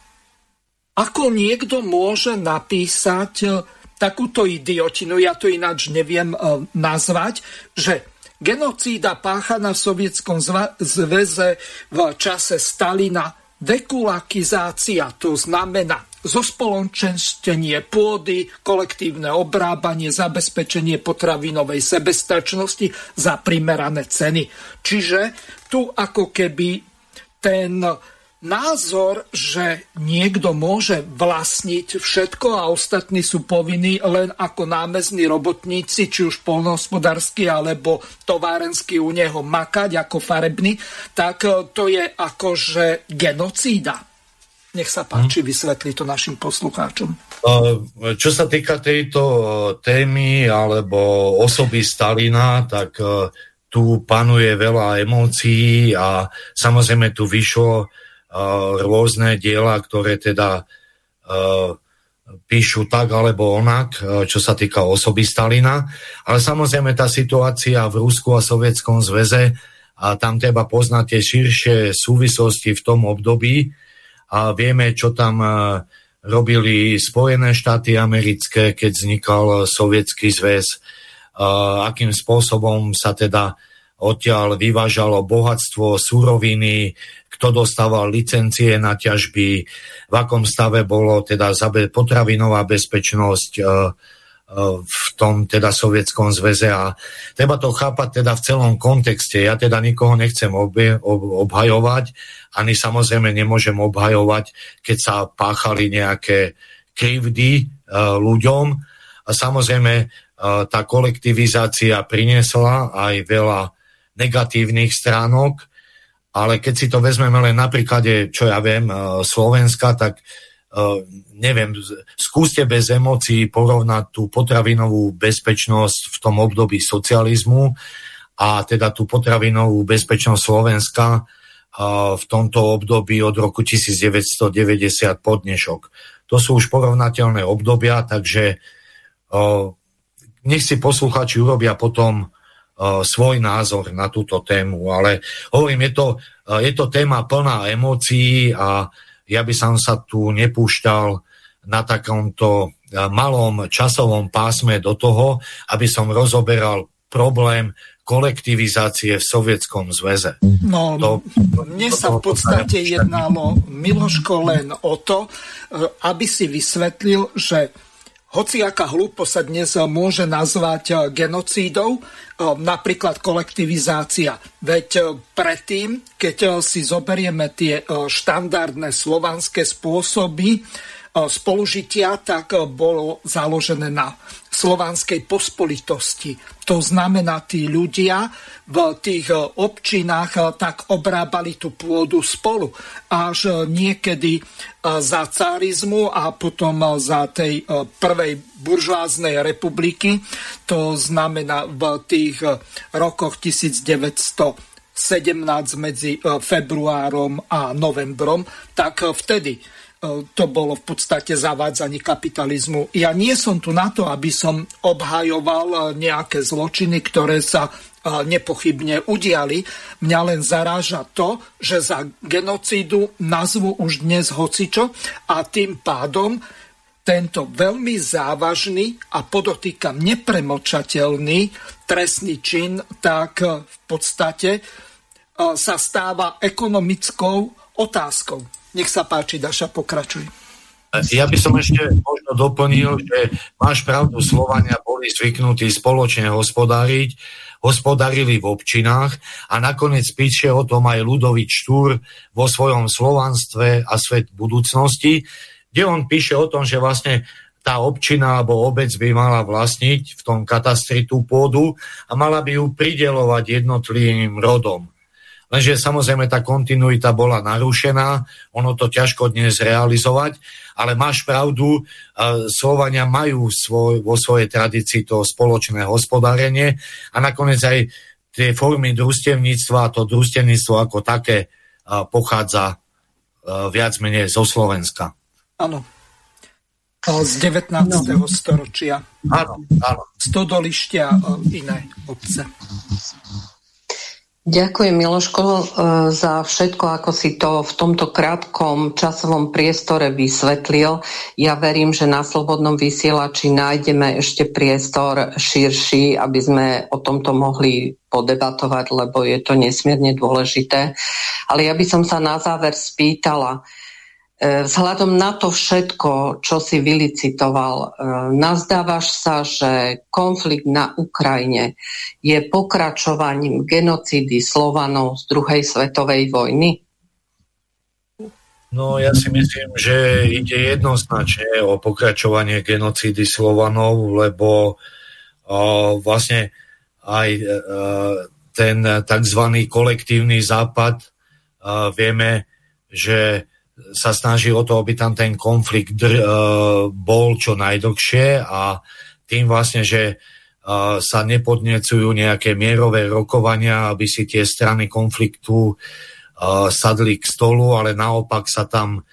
Ako niekto môže napísať takúto idiotinu, ja to ináč neviem uh, nazvať, že genocída páchaná v Sovietskom zväze v čase Stalina, dekulakizácia, to znamená zospoločenstenie pôdy, kolektívne obrábanie, zabezpečenie potravinovej sebestačnosti za primerané ceny. Čiže tu ako keby ten názor, že niekto môže vlastniť všetko a ostatní sú povinní len ako námezní robotníci, či už polnohospodársky alebo továrenský u neho makať ako farebný, tak e, to je akože genocída. Nech sa páči, hmm. vysvetli to našim poslucháčom. Čo sa týka tejto e, témy alebo osoby Stalina, tak e, tu panuje veľa emócií a samozrejme tu vyšlo rôzne diela, ktoré teda píšu tak alebo onak, čo sa týka osoby Stalina. Ale samozrejme tá situácia v Rusku a Sovietskom zväze a tam treba poznať tie širšie súvislosti v tom období a vieme, čo tam robili Spojené štáty americké, keď vznikal Sovietský zväz, akým spôsobom sa teda odtiaľ vyvážalo bohatstvo, suroviny, kto dostával licencie na ťažby, v akom stave bolo teda potravinová bezpečnosť e, e, v tom teda sovietskom zväze a treba to chápať teda v celom kontexte. Ja teda nikoho nechcem obhajovať, ani samozrejme nemôžem obhajovať, keď sa páchali nejaké krivdy e, ľuďom. A samozrejme tá kolektivizácia priniesla aj veľa negatívnych stránok, ale keď si to vezmeme len na príklade, čo ja viem, e, Slovenska, tak e, neviem, skúste bez emócií porovnať tú potravinovú bezpečnosť v tom období socializmu a teda tú potravinovú bezpečnosť Slovenska e, v tomto období od roku 1990 po dnešok. To sú už porovnateľné obdobia, takže nech si posluchači urobia potom svoj názor na túto tému. Ale hovorím, je to, je to téma plná emócií a ja by som sa tu nepúšťal na takomto malom časovom pásme do toho, aby som rozoberal problém kolektivizácie v Sovietskom zväze. No, to, mne sa v podstate jednalo, Miloško, len o to, e, aby si vysvetlil, že Hociaká hlúpo sa dnes môže nazvať eh, genocídou, eh, napríklad kolektivizácia. Veď eh, predtým, keď si zoberieme tie štandardné slovanské spôsoby spolužitia, tak bolo založené na slovanskej pospolitosti. To znamená, tí ľudia v tých občinách tak obrábali tú pôdu spolu. Až niekedy za carizmu a potom za tej prvej buržoáznej republiky, to znamená v tých rokoch 1917 medzi februárom a novembrom, tak vtedy E, to bolo v podstate zavádzanie kapitalizmu. Ja nie som tu na to, aby som obhajoval e, nejaké zločiny, ktoré sa e, nepochybne udiali. Mňa len zaráža to, že za genocídu nazvu už dnes hocičo a tým pádom tento veľmi závažný a podotýkam nepremočateľný trestný čin, tak v podstate sa stáva ekonomickou otázkou. Nech sa páči, Daša, pokračuj. Ja by som ešte možno doplnil, že máš pravdu, Slovania boli zvyknutí spoločne hospodáriť, hospodarili v občinách a nakoniec píše o tom aj Ludovič Štúr vo svojom slovanstve a svet budúcnosti, kde on píše o tom, že vlastne tá občina alebo obec by mala vlastniť v tom katastri tú pôdu a mala by ju pridelovať jednotlivým rodom. Lenže samozrejme tá kontinuita bola narušená, ono to ťažko dnes realizovať, ale máš pravdu, Slovania majú svoj, vo svojej tradícii to spoločné hospodárenie a nakoniec aj tie formy družstevníctva a to družstevníctvo ako také pochádza viac menej zo Slovenska. Áno. Z 19. No. storočia. Áno, áno. Stodolištia iné obce. Ďakujem Miloško e, za všetko, ako si to v tomto krátkom časovom priestore vysvetlil. Ja verím, že na Slobodnom vysielači nájdeme ešte priestor širší, aby sme o tomto mohli podebatovať, lebo je to nesmierne dôležité. Ale ja by som sa na záver spýtala, vzhľadom na to všetko, čo si vylicitoval, e, nazdávaš sa, že konflikt na Ukrajine je pokračovaním genocídy Slovanov z druhej svetovej vojny? No ja si myslím, že ide jednoznačne o pokračovanie genocídy Slovanov, lebo o, vlastne aj e, ten tzv. kolektívny západ o, vieme, že sa snaží o to, aby tam ten konflikt dr- uh, bol čo najdlhšie a tým vlastne, že uh, sa nepodnecujú nejaké mierové rokovania, aby si tie strany konfliktu uh, sadli k stolu, ale naopak sa tam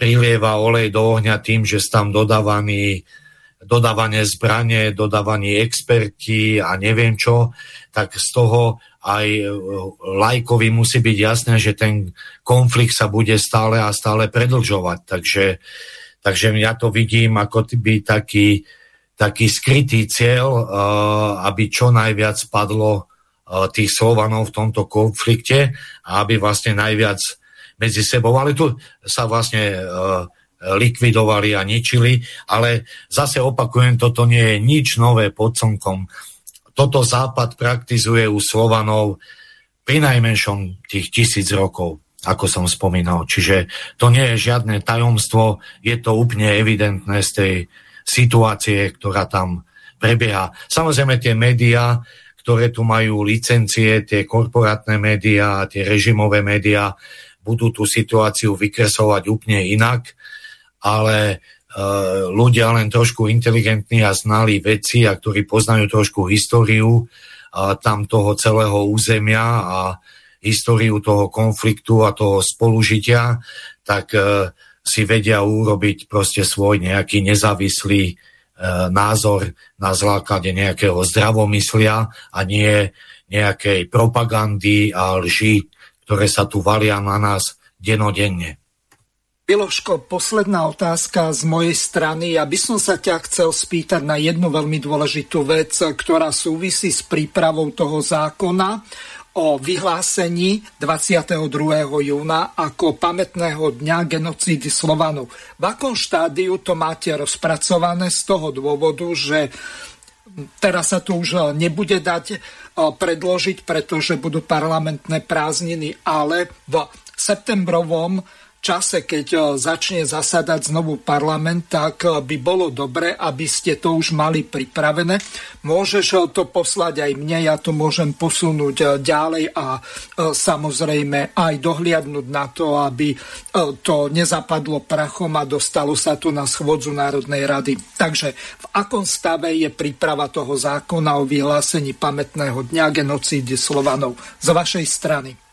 prilieva olej do ohňa tým, že sú tam dodávaní dodávanie zbranie, dodávaní experti a neviem čo, tak z toho aj e, lajkovi musí byť jasné, že ten konflikt sa bude stále a stále predlžovať. Takže, takže ja to vidím ako by taký, taký skrytý cieľ, e, aby čo najviac padlo e, tých Slovanov v tomto konflikte a aby vlastne najviac medzi sebou, ale tu sa vlastne likvidovali a ničili, ale zase opakujem, toto nie je nič nové pod slnkom toto Západ praktizuje u Slovanov pri najmenšom tých tisíc rokov, ako som spomínal. Čiže to nie je žiadne tajomstvo, je to úplne evidentné z tej situácie, ktorá tam prebieha. Samozrejme tie médiá, ktoré tu majú licencie, tie korporátne médiá, tie režimové médiá, budú tú situáciu vykresovať úplne inak, ale Eh, ľudia len trošku inteligentní a znali veci a ktorí poznajú trošku históriu a tam toho celého územia a históriu toho konfliktu a toho spolužitia, tak eh, si vedia urobiť proste svoj nejaký nezávislý eh, názor na základe nejakého zdravomyslia a nie nejakej propagandy a lži, ktoré sa tu valia na nás denodenne. Miloško, posledná otázka z mojej strany. Ja by som sa ťa chcel spýtať na jednu veľmi dôležitú vec, ktorá súvisí s prípravou toho zákona o vyhlásení 22. júna ako pamätného dňa genocídy Slovanov. V akom štádiu to máte rozpracované z toho dôvodu, že teraz sa to už nebude dať predložiť, pretože budú parlamentné prázdniny, ale v septembrovom čase, keď e, začne zasadať znovu parlament, tak e, by bolo dobre, aby ste to už mali pripravené. Môžeš e, to poslať aj mne, ja to môžem posunúť ďalej a samozrejme aj dohliadnúť na to, aby to nezapadlo prachom a dostalo sa to na schôdzu Národnej rady. Takže v akom stave je príprava toho zákona o vyhlásení pamätného dňa genocídy Slovanov z vašej strany?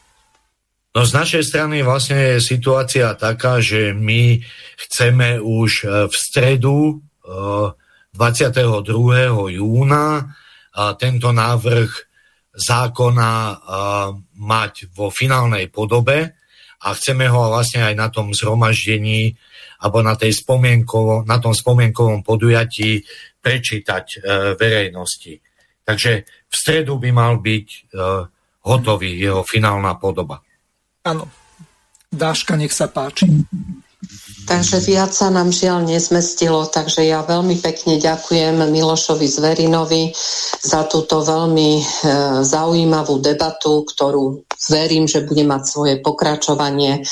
No z našej strany vlastne je situácia taká, že my chceme už e, v stredu 22. E, júna tento návrh zákona e, mať vo finálnej podobe a chceme ho vlastne aj na tom zhromaždení alebo na, tej na tom spomienkovom podujatí prečítať verejnosti. Takže v stredu by mal byť hotový, jeho finálna podoba. Áno. Dáška, nech sa páči. Takže viac sa nám žiaľ nezmestilo, takže ja veľmi pekne ďakujem Milošovi Zverinovi za túto veľmi e, zaujímavú debatu, ktorú verím, že bude mať svoje pokračovanie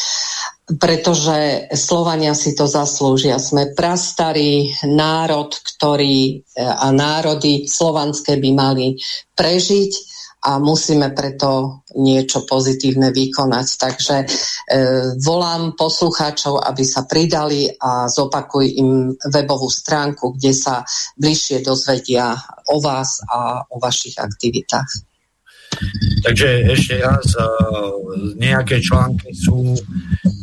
pretože Slovania si to zaslúžia. Sme prastarý národ, ktorý e, a národy slovanské by mali prežiť a musíme preto niečo pozitívne vykonať. Takže e, volám poslucháčov, aby sa pridali a zopakuj im webovú stránku, kde sa bližšie dozvedia o vás a o vašich aktivitách. Takže ešte raz, e, nejaké články sú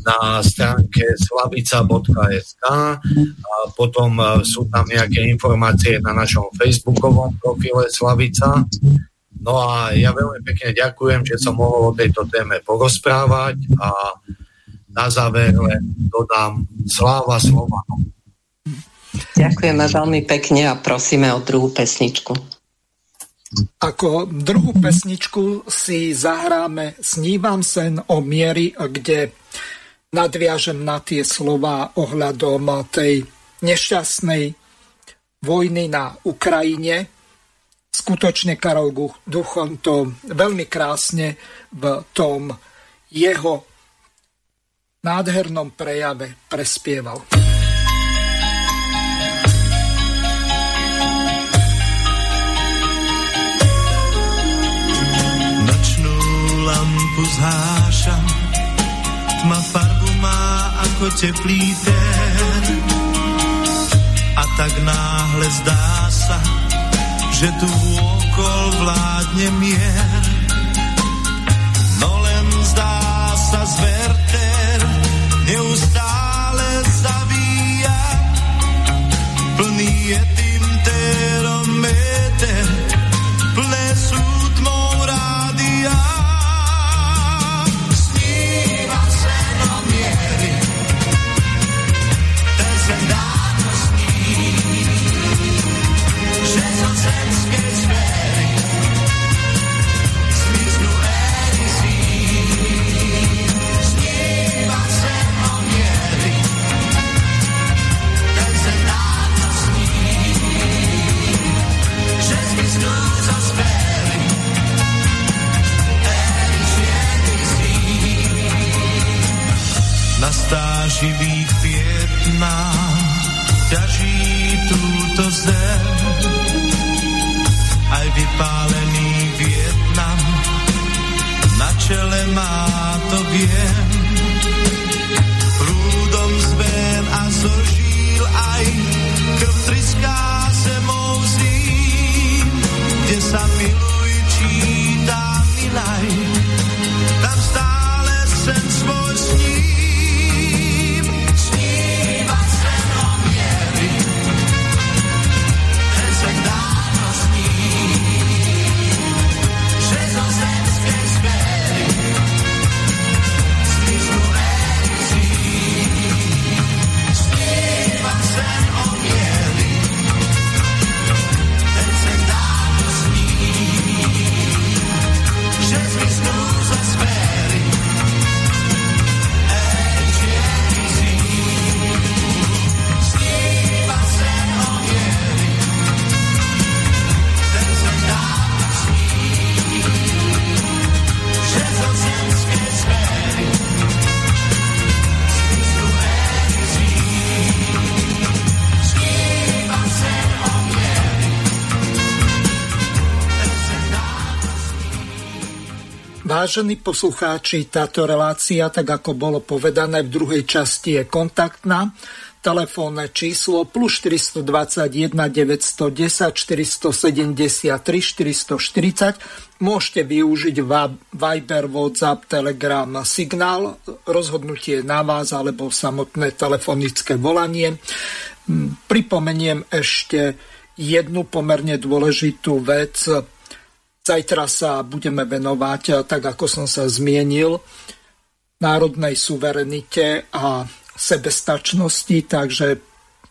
na stránke slavica.sk a potom e, sú tam nejaké informácie na našom facebookovom profile Slavica No a ja veľmi pekne ďakujem, že som mohol o tejto téme porozprávať a na záver len dodám sláva Slovanom. Ďakujeme veľmi pekne a prosíme o druhú pesničku. Ako druhú pesničku si zahráme Snívam sen o miery, kde nadviažem na tie slova ohľadom tej nešťastnej vojny na Ukrajine, skutočne Karol Duchon to veľmi krásne v tom jeho nádhernom prejave prespieval. Nočnú lampu zhášam, tma farbu má ako teplý ten. A tak náhle zdá sa, že tu okol vládne mier. No len zdá sa zverter, neustále zavíja, plný je tým terometer, živých Vietnám ťaží túto zem. Aj vypálený Vietnam na čele má to viem. Prúdom zven a zožíl aj krv triská zemou zím, kde sa miluj Vážení poslucháči, táto relácia, tak ako bolo povedané v druhej časti, je kontaktná. Telefónne číslo plus 421 910 473 440. Môžete využiť Viber, WhatsApp, Telegram, Signál. Rozhodnutie na vás alebo samotné telefonické volanie. Hm, pripomeniem ešte jednu pomerne dôležitú vec Zajtra sa budeme venovať, tak ako som sa zmienil, národnej suverenite a sebestačnosti, takže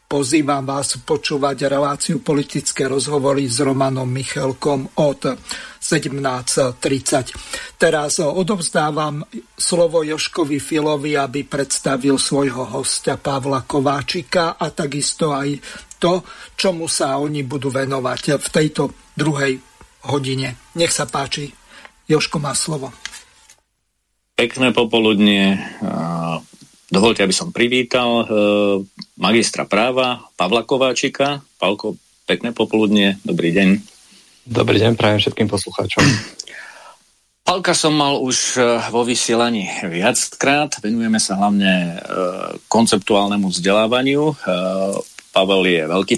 pozývam vás počúvať reláciu politické rozhovory s Romanom Michelkom od 17.30. Teraz odovzdávam slovo Joškovi Filovi, aby predstavil svojho hostia Pavla Kováčika a takisto aj to, čomu sa oni budú venovať v tejto druhej hodine. Nech sa páči, Joško má slovo. Pekné popoludne. Dovolte, aby som privítal e, magistra práva Pavla Kováčika. Pavko, pekné popoludne, dobrý deň. Dobrý deň, prajem všetkým poslucháčom. Palka som mal už e, vo vysielaní viackrát. Venujeme sa hlavne e, konceptuálnemu vzdelávaniu. Pavel je veľký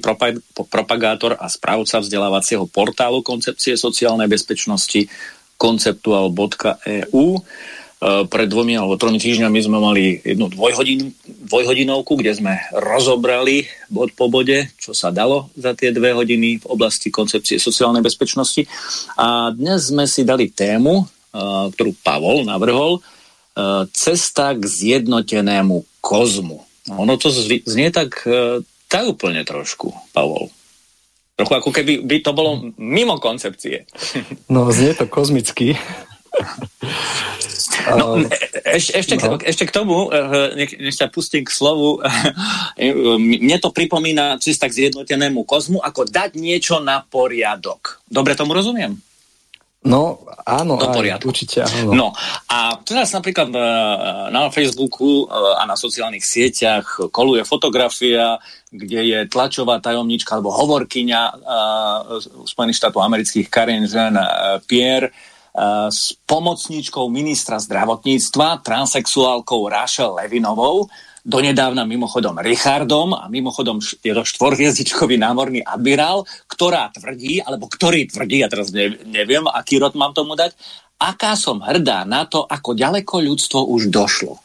propagátor a správca vzdelávacieho portálu koncepcie sociálnej bezpečnosti konceptual.eu. E, pred dvomi alebo tromi týždňami sme mali jednu dvojhodin, dvojhodinovku, kde sme rozobrali bod po bode, čo sa dalo za tie dve hodiny v oblasti koncepcie sociálnej bezpečnosti. A dnes sme si dali tému, e, ktorú Pavol navrhol, e, cesta k zjednotenému kozmu. Ono to znie tak, tak úplne trošku, Pavol. Trochu ako keby by to bolo mimo koncepcie. No, znie to kozmicky. No, eš, ešte, no. ešte k tomu, eh, nech, nech sa pustím k slovu, mne to pripomína cesta k zjednotenému kozmu, ako dať niečo na poriadok. Dobre tomu rozumiem? No, áno, Do aj, určite áno. No, a teraz napríklad na Facebooku a na sociálnych sieťach koluje fotografia, kde je tlačová tajomnička alebo hovorkyňa Spojených štátov amerických Karen Jean Pierre, s pomocníčkou ministra zdravotníctva, transexuálkou Rachel Levinovou, donedávna mimochodom Richardom a mimochodom je to štvorhviezdičkový námorný admirál, ktorá tvrdí, alebo ktorý tvrdí, ja teraz neviem, aký rod mám tomu dať, aká som hrdá na to, ako ďaleko ľudstvo už došlo.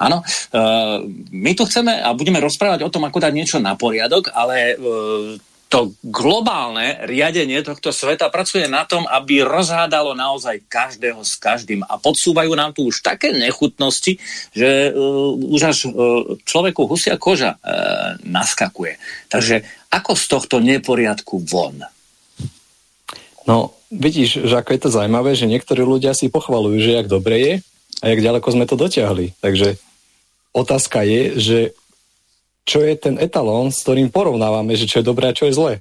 Áno, uh, my tu chceme a budeme rozprávať o tom, ako dať niečo na poriadok, ale uh, to globálne riadenie tohto sveta pracuje na tom, aby rozhádalo naozaj každého s každým a podsúvajú nám tu už také nechutnosti, že uh, už až uh, človeku husia koža uh, naskakuje. Takže ako z tohto neporiadku von? No, vidíš, že ako je to zaujímavé, že niektorí ľudia si pochvalujú, že jak dobre je a jak ďaleko sme to dotiahli. Takže otázka je, že čo je ten etalón, s ktorým porovnávame, že čo je dobré a čo je zlé.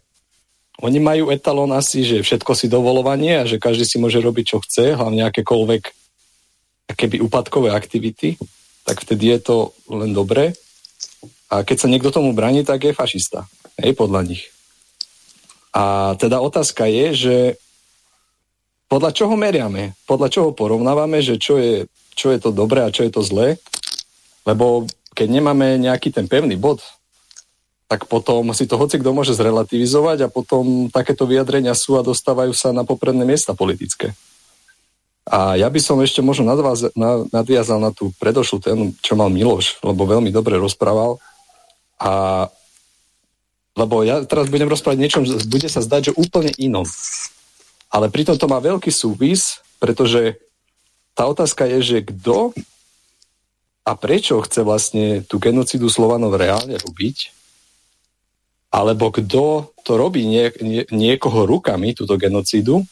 Oni majú etalón asi, že všetko si dovolovanie a že každý si môže robiť, čo chce, hlavne akékoľvek keby úpadkové aktivity, tak vtedy je to len dobré. A keď sa niekto tomu bráni, tak je fašista. Hej, podľa nich. A teda otázka je, že podľa čoho meriame? Podľa čoho porovnávame, že čo je, čo je to dobré a čo je to zlé? Lebo keď nemáme nejaký ten pevný bod, tak potom si to hoci kto môže zrelativizovať a potom takéto vyjadrenia sú a dostávajú sa na popredné miesta politické. A ja by som ešte možno nadviazal na tú predošlú tému, čo mal Miloš, lebo veľmi dobre rozprával. A lebo ja teraz budem rozprávať niečom, bude sa zdať, že úplne inom. Ale pritom to má veľký súvis, pretože tá otázka je, že kto a prečo chce vlastne tú genocidu Slovanov reálne robiť, alebo kto to robí nie, nie, niekoho rukami, túto genocidu,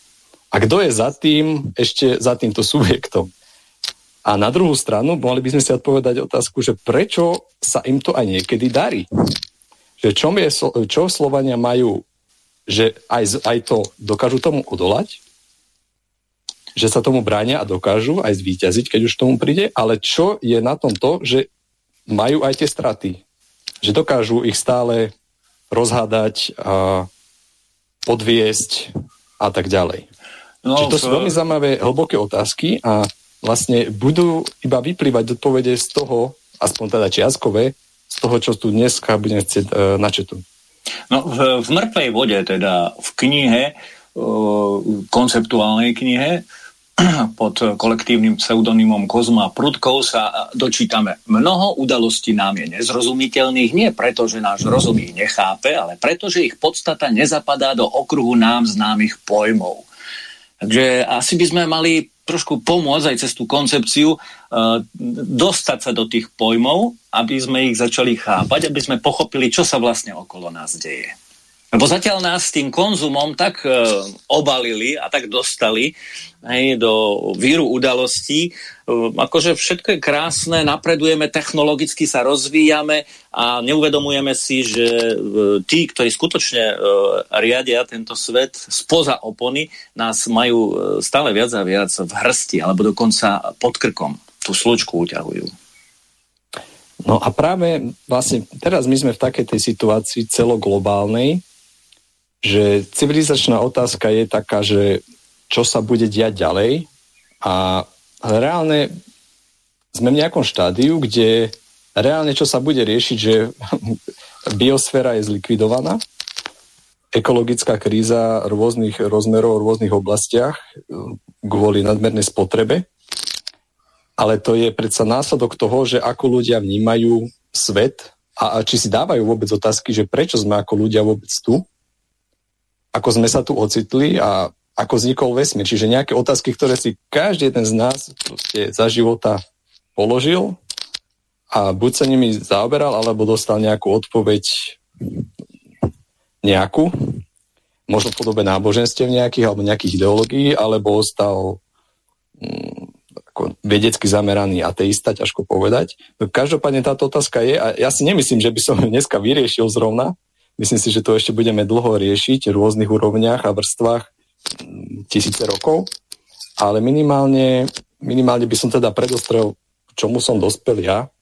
a kto je za tým, ešte za týmto subjektom. A na druhú stranu mohli by sme si odpovedať otázku, že prečo sa im to aj niekedy darí. Že čo, je, čo Slovania majú, že aj, aj to dokážu tomu odolať, že sa tomu bránia a dokážu aj zvíťaziť, keď už tomu príde, ale čo je na tom to, že majú aj tie straty. Že dokážu ich stále rozhádať, a podviesť a tak ďalej. No, Čiže to sú veľmi zaujímavé hlboké otázky a vlastne budú iba vyplývať odpovede z toho, aspoň teda čiastkové, z toho, čo tu dneska budem chcieť e, načetu. No, v, v mŕtvej vode, teda v knihe, e, konceptuálnej knihe, pod kolektívnym pseudonymom Kozma Prudkov sa dočítame. Mnoho udalostí nám je nezrozumiteľných nie preto, že náš rozum ich nechápe, ale preto, že ich podstata nezapadá do okruhu nám známych pojmov. Takže asi by sme mali trošku pomôcť aj cez tú koncepciu uh, dostať sa do tých pojmov, aby sme ich začali chápať, aby sme pochopili, čo sa vlastne okolo nás deje. Lebo zatiaľ nás s tým konzumom tak e, obalili a tak dostali hej, do víru udalostí, e, akože všetko je krásne, napredujeme, technologicky sa rozvíjame a neuvedomujeme si, že e, tí, ktorí skutočne riadia tento svet spoza opony, nás majú stále viac a viac v hrsti, alebo dokonca pod krkom tú slučku uťahujú. No a práve vlastne teraz my sme v takej tej situácii celoglobálnej, že civilizačná otázka je taká, že čo sa bude diať ďalej a reálne sme v nejakom štádiu, kde reálne čo sa bude riešiť, že biosféra je zlikvidovaná, ekologická kríza rôznych rozmerov v rôznych oblastiach kvôli nadmernej spotrebe, ale to je predsa následok toho, že ako ľudia vnímajú svet a, a či si dávajú vôbec otázky, že prečo sme ako ľudia vôbec tu ako sme sa tu ocitli a ako vznikol vesmír. Čiže nejaké otázky, ktoré si každý jeden z nás za života položil a buď sa nimi zaoberal, alebo dostal nejakú odpoveď nejakú, možno v podobe náboženstiev nejakých alebo nejakých ideológií, alebo ostal mm, vedecky zameraný ateista, ťažko povedať. No, každopádne táto otázka je, a ja si nemyslím, že by som dneska vyriešil zrovna, Myslím si, že to ešte budeme dlho riešiť v rôznych úrovniach a vrstvách mm, tisíce rokov, ale minimálne, minimálne by som teda predostrel, čomu som dospel ja.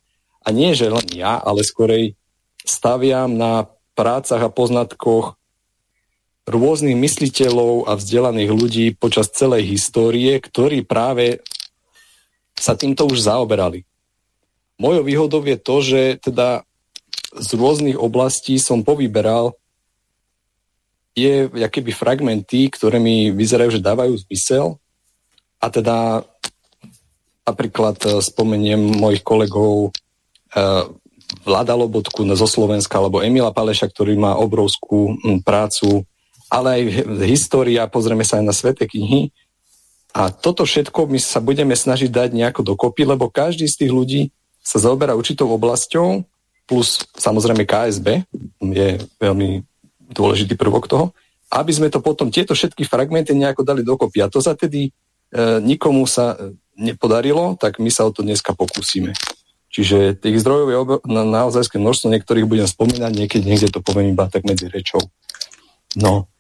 A nie, že len ja, ale skorej staviam na prácach a poznatkoch rôznych mysliteľov a vzdelaných ľudí počas celej histórie, ktorí práve sa týmto už zaoberali. Mojou výhodou je to, že teda z rôznych oblastí som povyberal je keby fragmenty, ktoré mi vyzerajú, že dávajú zmysel. A teda napríklad e, spomeniem mojich kolegov e, Vlada Lobotku zo Slovenska, alebo Emila Paleša, ktorý má obrovskú prácu, ale aj história, pozrieme sa aj na svete knihy. A toto všetko my sa budeme snažiť dať nejako dokopy, lebo každý z tých ľudí sa zaoberá určitou oblasťou plus samozrejme KSB je veľmi dôležitý prvok toho, aby sme to potom, tieto všetky fragmenty nejako dali dokopy. A to sa tedy e, nikomu sa e, nepodarilo, tak my sa o to dneska pokúsime. Čiže tých zdrojov je obe, na, naozaj množstvo, niektorých budem spomínať, niekedy niekde to poviem iba tak medzi rečou. No,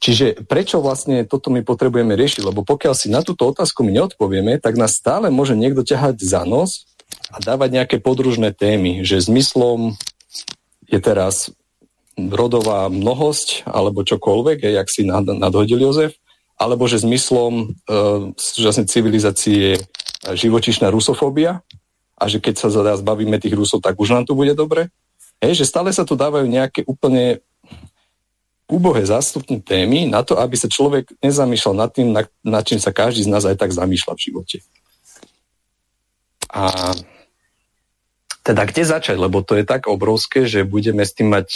čiže prečo vlastne toto my potrebujeme riešiť? Lebo pokiaľ si na túto otázku my neodpovieme, tak nás stále môže niekto ťahať za nos a dávať nejaké podružné témy, že zmyslom je teraz rodová mnohosť alebo čokoľvek, je, jak si nad, nadhodil Jozef, alebo že zmyslom e, súčasnej civilizácie je živočišná rusofóbia a že keď sa zada zbavíme tých Rusov, tak už nám tu bude dobre. Hej, že stále sa tu dávajú nejaké úplne úbohé zástupné témy na to, aby sa človek nezamýšľal nad tým, nad, nad čím sa každý z nás aj tak zamýšľa v živote. A teda kde začať, lebo to je tak obrovské, že budeme s tým mať,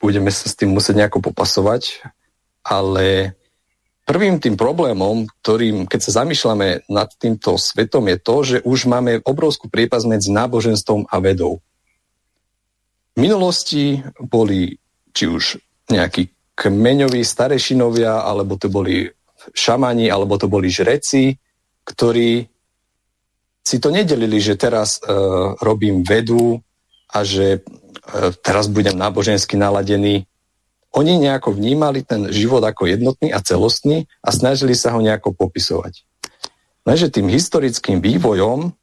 budeme sa s tým musieť nejako popasovať, ale prvým tým problémom, ktorým, keď sa zamýšľame nad týmto svetom, je to, že už máme obrovskú priepas medzi náboženstvom a vedou. V minulosti boli či už nejakí kmeňoví starešinovia, alebo to boli šamani, alebo to boli žreci, ktorí si to nedelili, že teraz uh, robím vedu a že uh, teraz budem nábožensky naladený. Oni nejako vnímali ten život ako jednotný a celostný a snažili sa ho nejako popisovať. Lenže tým historickým vývojom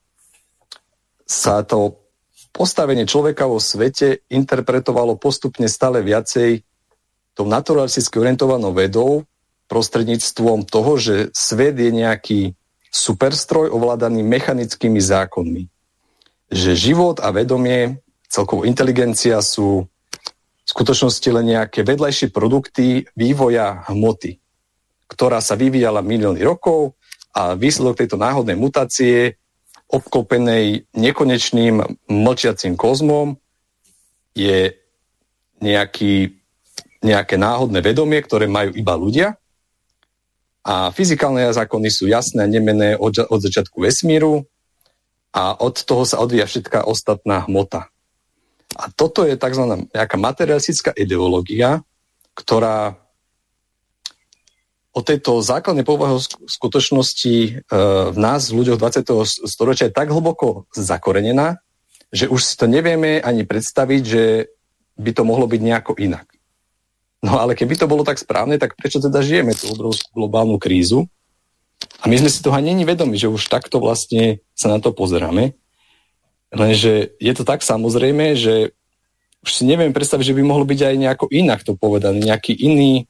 sa to postavenie človeka vo svete interpretovalo postupne stále viacej tou naturalisticky orientovanou vedou prostredníctvom toho, že svet je nejaký superstroj ovládaný mechanickými zákonmi. Že život a vedomie, celkovo inteligencia sú v skutočnosti len nejaké vedľajšie produkty vývoja hmoty, ktorá sa vyvíjala milióny rokov a výsledok tejto náhodnej mutácie obklopenej nekonečným mlčiacím kozmom je nejaký, nejaké náhodné vedomie, ktoré majú iba ľudia A fyzikálne zákony sú jasné a nemené od, od začiatku vesmíru a od toho sa odvíja všetká ostatná hmota. A toto je tzv. nejaká materialistická ideológia, ktorá o tejto základnej povahe skutočnosti e, v nás, v ľuďoch 20. storočia, je tak hlboko zakorenená, že už si to nevieme ani predstaviť, že by to mohlo byť nejako inak. No ale keby to bolo tak správne, tak prečo teda žijeme tú obrovskú globálnu krízu? A my sme si toho ani vedomi, že už takto vlastne sa na to pozeráme. Lenže je to tak samozrejme, že už si neviem predstaviť, že by mohlo byť aj nejako inak to povedané, nejaký iný,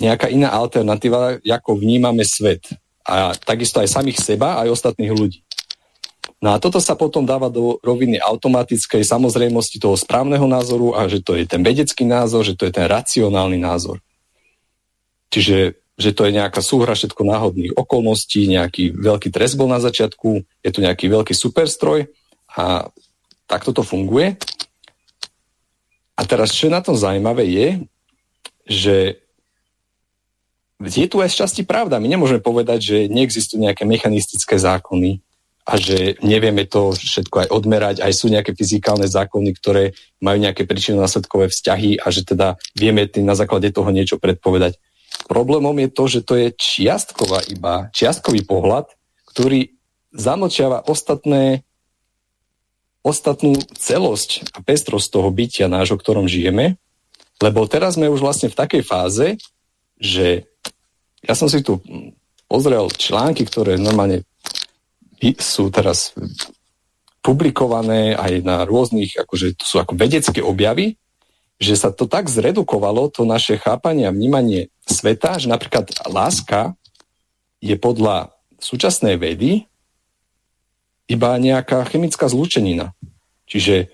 nejaká iná alternatíva, ako vnímame svet. A takisto aj samých seba, aj ostatných ľudí. No a toto sa potom dáva do roviny automatickej samozrejmosti toho správneho názoru a že to je ten vedecký názor, že to je ten racionálny názor. Čiže že to je nejaká súhra všetko náhodných okolností, nejaký veľký trest bol na začiatku, je to nejaký veľký superstroj a takto to funguje. A teraz, čo je na tom zaujímavé, je, že je tu aj z časti pravda. My nemôžeme povedať, že neexistujú nejaké mechanistické zákony, a že nevieme to všetko aj odmerať, aj sú nejaké fyzikálne zákony, ktoré majú nejaké príčinno-následkové vzťahy a že teda vieme tým na základe toho niečo predpovedať. Problémom je to, že to je čiastková iba, čiastkový pohľad, ktorý zamlčiava ostatné, ostatnú celosť a pestrosť toho bytia nášho, ktorom žijeme, lebo teraz sme už vlastne v takej fáze, že ja som si tu pozrel články, ktoré normálne sú teraz publikované aj na rôznych, akože to sú ako vedecké objavy, že sa to tak zredukovalo, to naše chápanie a vnímanie sveta, že napríklad láska je podľa súčasnej vedy iba nejaká chemická zlúčenina. Čiže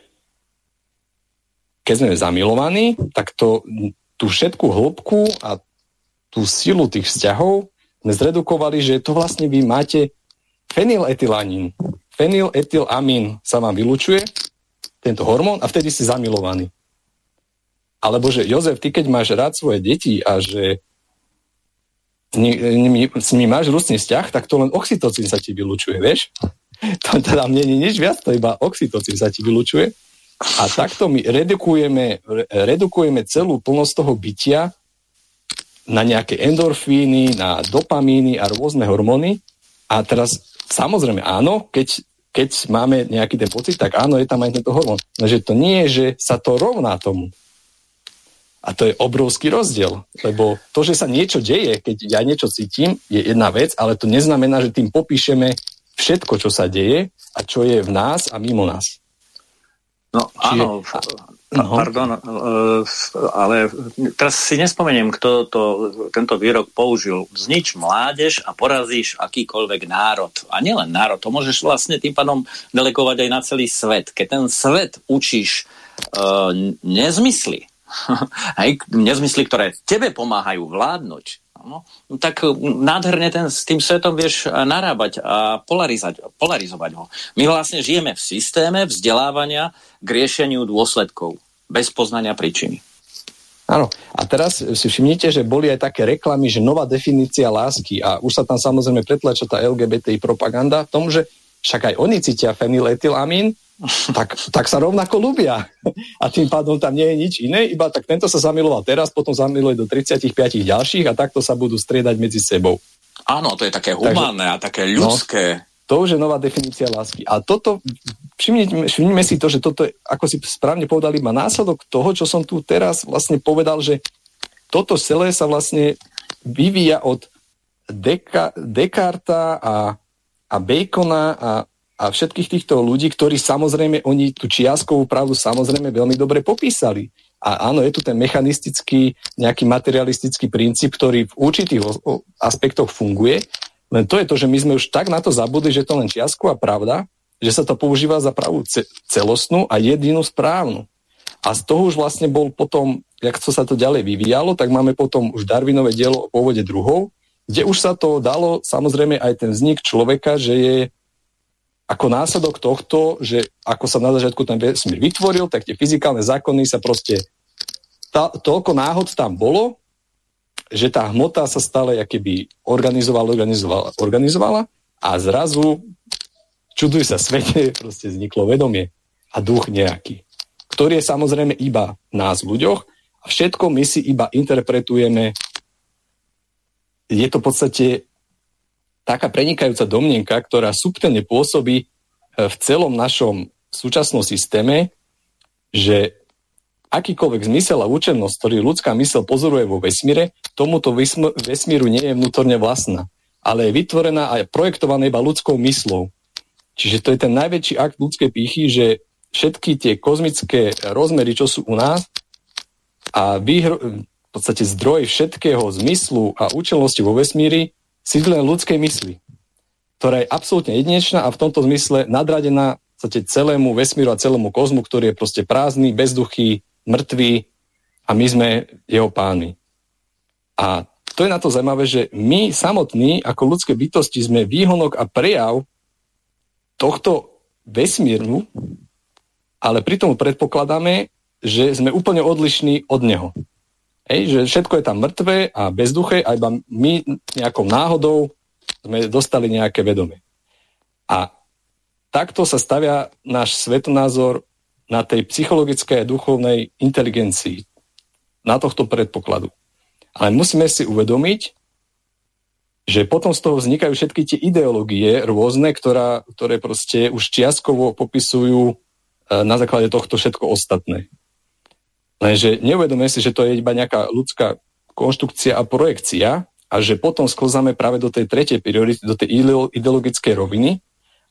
keď sme zamilovaní, tak to, tú všetku hĺbku a tú silu tých vzťahov sme zredukovali, že to vlastne vy máte fenyletylanín, fenyletylamín sa vám vylučuje, tento hormón, a vtedy si zamilovaný. Alebo že Jozef, ty keď máš rád svoje deti a že s nimi, máš rústny vzťah, tak to len oxytocín sa ti vylučuje, vieš? To teda mne nie nič viac, to iba oxytocín sa ti vylučuje. A takto my redukujeme, redukujeme celú plnosť toho bytia na nejaké endorfíny, na dopamíny a rôzne hormóny. A teraz Samozrejme áno, keď, keď máme nejaký ten pocit, tak áno, je tam aj tento hormón. že to nie je, že sa to rovná tomu. A to je obrovský rozdiel, lebo to, že sa niečo deje, keď ja niečo cítim, je jedna vec, ale to neznamená, že tým popíšeme všetko, čo sa deje a čo je v nás a mimo nás. No Čiže, áno, No. Pardon, e, ale teraz si nespomeniem, kto to, tento výrok použil. Znič mládež a porazíš akýkoľvek národ. A nielen národ, to môžeš vlastne tým pádom delegovať aj na celý svet. Keď ten svet učíš uh, nezmysly, aj nezmysly, ktoré tebe pomáhajú vládnuť, no, tak nádherne ten, s tým svetom vieš narábať a polarizovať, polarizovať ho. My vlastne žijeme v systéme vzdelávania k riešeniu dôsledkov, bez poznania príčiny. Áno, a teraz si všimnite, že boli aj také reklamy, že nová definícia lásky a už sa tam samozrejme pretlača tá LGBTI propaganda v tom, že však aj oni cítia fenyletylamín, tak, tak sa rovnako ľúbia. A tým pádom tam nie je nič iné, iba tak tento sa zamiloval teraz, potom zamiluje do 35 ďalších a takto sa budú striedať medzi sebou. Áno, to je také humánne Takže, a také ľudské. No, to už je nová definícia lásky. A toto, všimnime, všimnime si to, že toto, ako si správne povedali, má následok toho, čo som tu teraz vlastne povedal, že toto celé sa vlastne vyvíja od Deka, Descarta a, a Bacona a a všetkých týchto ľudí, ktorí samozrejme, oni tú čiastkovú pravdu samozrejme veľmi dobre popísali. A áno, je tu ten mechanistický, nejaký materialistický princíp, ktorý v určitých aspektoch funguje, len to je to, že my sme už tak na to zabudli, že to len čiastková pravda, že sa to používa za pravú celostnú a jedinú správnu. A z toho už vlastne bol potom, jak to sa to ďalej vyvíjalo, tak máme potom už Darwinové dielo o pôvode druhov, kde už sa to dalo samozrejme aj ten vznik človeka, že je ako následok tohto, že ako sa na začiatku ten vesmír vytvoril, tak tie fyzikálne zákony sa proste, tá, toľko náhod tam bolo že tá hmota sa stále keby organizovala, organizovala, organizovala a zrazu, čuduj sa svete, proste vzniklo vedomie a duch nejaký, ktorý je samozrejme iba nás ľuďoch a všetko my si iba interpretujeme. Je to v podstate taká prenikajúca domnenka, ktorá subtilne pôsobí e, v celom našom súčasnom systéme, že akýkoľvek zmysel a účennosť, ktorý ľudská mysel pozoruje vo vesmíre, tomuto vesmíru nie je vnútorne vlastná, ale je vytvorená a projektovaná iba ľudskou myslou. Čiže to je ten najväčší akt ľudskej pýchy, že všetky tie kozmické rozmery, čo sú u nás a výhro, v podstate zdroj všetkého zmyslu a účelnosti vo vesmíri sídle ľudskej mysli, ktorá je absolútne jedinečná a v tomto zmysle nadradená celému vesmíru a celému kozmu, ktorý je proste prázdny, bezduchý, mŕtvý a my sme jeho páni. A to je na to zaujímavé, že my samotní ako ľudské bytosti sme výhonok a prejav tohto vesmíru, ale pritom predpokladáme, že sme úplne odlišní od neho. Hej, že všetko je tam mŕtve a bezduché a iba my nejakou náhodou sme dostali nejaké vedomie. A takto sa stavia náš svetonázor na tej psychologickej a duchovnej inteligencii, na tohto predpokladu. Ale musíme si uvedomiť, že potom z toho vznikajú všetky tie ideológie rôzne, ktorá, ktoré proste už čiastkovo popisujú e, na základe tohto všetko ostatné. Lenže neuvedomuje si, že to je iba nejaká ľudská konštrukcia a projekcia a že potom sklzáme práve do tej tretej priority, do tej ideologickej roviny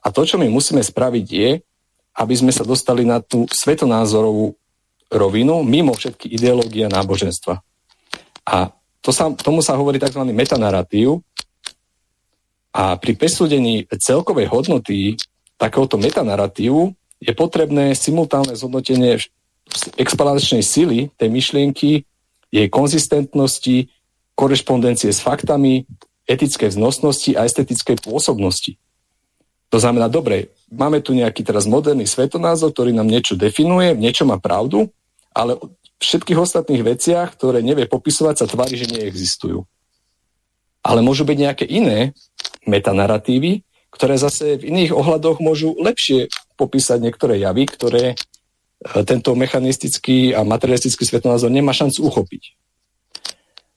a to, čo my musíme spraviť je, aby sme sa dostali na tú svetonázorovú rovinu mimo všetky ideológie a náboženstva. A to sa, tomu sa hovorí tzv. metanaratív. A pri presúdení celkovej hodnoty takéhoto metanaratívu je potrebné simultánne zhodnotenie explanačnej sily tej myšlienky, jej konzistentnosti, korešpondencie s faktami, etické vznosnosti a estetickej pôsobnosti. To znamená, dobre, máme tu nejaký teraz moderný svetonázor, ktorý nám niečo definuje, niečo má pravdu, ale všetkých ostatných veciach, ktoré nevie popisovať, sa tvári, že neexistujú. Ale môžu byť nejaké iné metanarratívy, ktoré zase v iných ohľadoch môžu lepšie popísať niektoré javy, ktoré e, tento mechanistický a materialistický svetonázor nemá šancu uchopiť.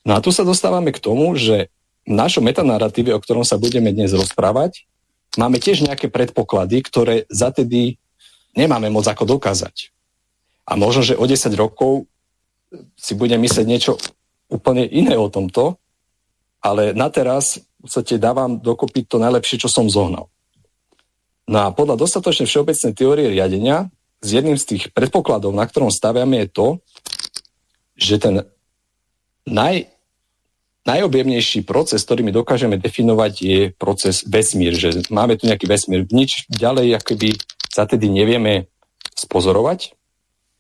No a tu sa dostávame k tomu, že v našom metanarratíve, o ktorom sa budeme dnes rozprávať, máme tiež nejaké predpoklady, ktoré zatedy nemáme moc ako dokázať. A možno, že o 10 rokov si budem myslieť niečo úplne iné o tomto, ale na teraz v podstate dávam dokopy to najlepšie, čo som zohnal. No a podľa dostatočne všeobecnej teórie riadenia, z jedným z tých predpokladov, na ktorom staviame, je to, že ten naj, najobjemnejší proces, ktorý my dokážeme definovať, je proces vesmír, že máme tu nejaký vesmír. Nič ďalej akoby sa tedy nevieme spozorovať.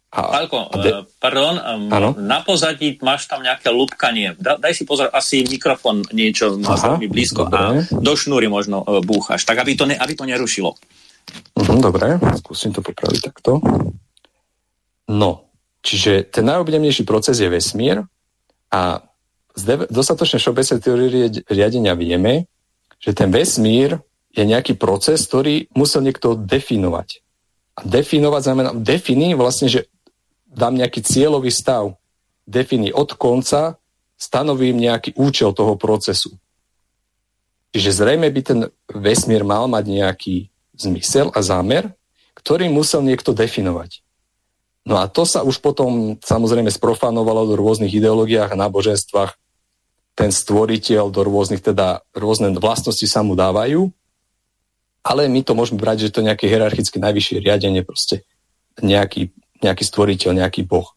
A, Pálko, a de... Eh, pardon, ano? na pozadí máš tam nejaké lupkanie. Da, daj si pozor, asi mikrofon niečo má veľmi blízko dobre. a do šnúry možno uh, búchaš, tak aby to, ne, aby to nerušilo. Uh-huh, dobre, skúsim to popraviť takto. No, čiže ten najobjemnejší proces je vesmír a z dostatočne všeobecnej teórie riadenia vieme, že ten vesmír je nejaký proces, ktorý musel niekto definovať. A definovať znamená, defini vlastne, že dám nejaký cieľový stav. Defini od konca, stanovím nejaký účel toho procesu. Čiže zrejme by ten vesmír mal mať nejaký zmysel a zámer, ktorý musel niekto definovať. No a to sa už potom samozrejme sprofanovalo do rôznych ideológiách a náboženstvách, ten stvoriteľ do rôznych, teda rôzne vlastnosti sa mu dávajú, ale my to môžeme brať, že to je nejaké hierarchické najvyššie riadenie, proste nejaký, nejaký stvoriteľ, nejaký boh.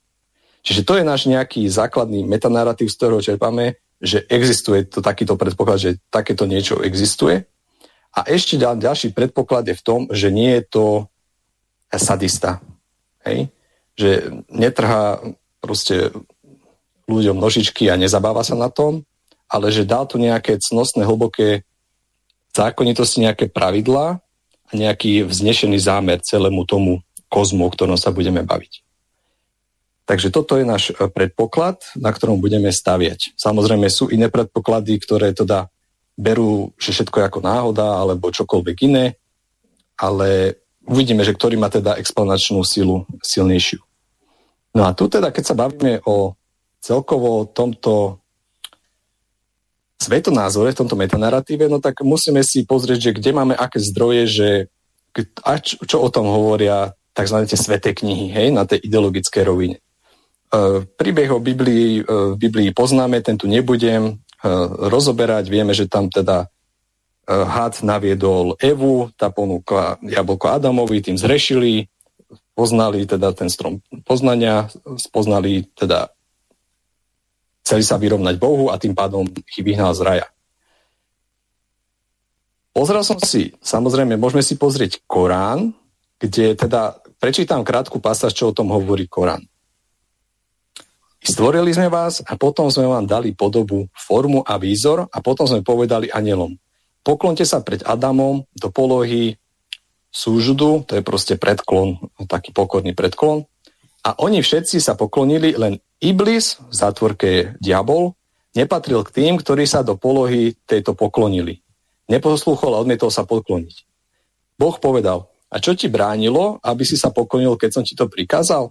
Čiže to je náš nejaký základný metanarratív, z ktorého čerpame, že existuje to takýto predpoklad, že takéto niečo existuje. A ešte ďal, ďalší predpoklad je v tom, že nie je to sadista. Hej? Že netrhá proste ľuďom nožičky a nezabáva sa na tom, ale že dal tu nejaké cnostné, hlboké zákonitosti, nejaké pravidlá a nejaký vznešený zámer celému tomu kozmu, o ktorom sa budeme baviť. Takže toto je náš e, predpoklad, na ktorom budeme staviať. Samozrejme sú iné predpoklady, ktoré teda berú, že všetko je ako náhoda alebo čokoľvek iné, ale uvidíme, že ktorý má teda explanačnú silu silnejšiu. No a tu teda, keď sa bavíme o celkovo tomto svetonázore, v tomto metanaratíve, no tak musíme si pozrieť, že kde máme aké zdroje, že a čo, o tom hovoria tzv. tie sveté knihy, hej, na tej ideologickej rovine. E, príbeh o Biblii, e, Biblii poznáme, ten tu nebudem e, rozoberať. Vieme, že tam teda had naviedol Evu, tá ponúkla jablko Adamovi, tým zrešili, poznali teda ten strom poznania, spoznali teda chceli sa vyrovnať Bohu a tým pádom ich vyhnal z raja. Pozrel som si, samozrejme, môžeme si pozrieť Korán, kde teda prečítam krátku pasáž, čo o tom hovorí Korán. Stvorili sme vás a potom sme vám dali podobu, formu a výzor a potom sme povedali anielom. Poklonte sa pred Adamom do polohy súžudu, to je proste predklon, taký pokorný predklon. A oni všetci sa poklonili, len Iblis, v zátvorke diabol, nepatril k tým, ktorí sa do polohy tejto poklonili. Neposlúchol a odmietol sa pokloniť. Boh povedal, a čo ti bránilo, aby si sa poklonil, keď som ti to prikázal?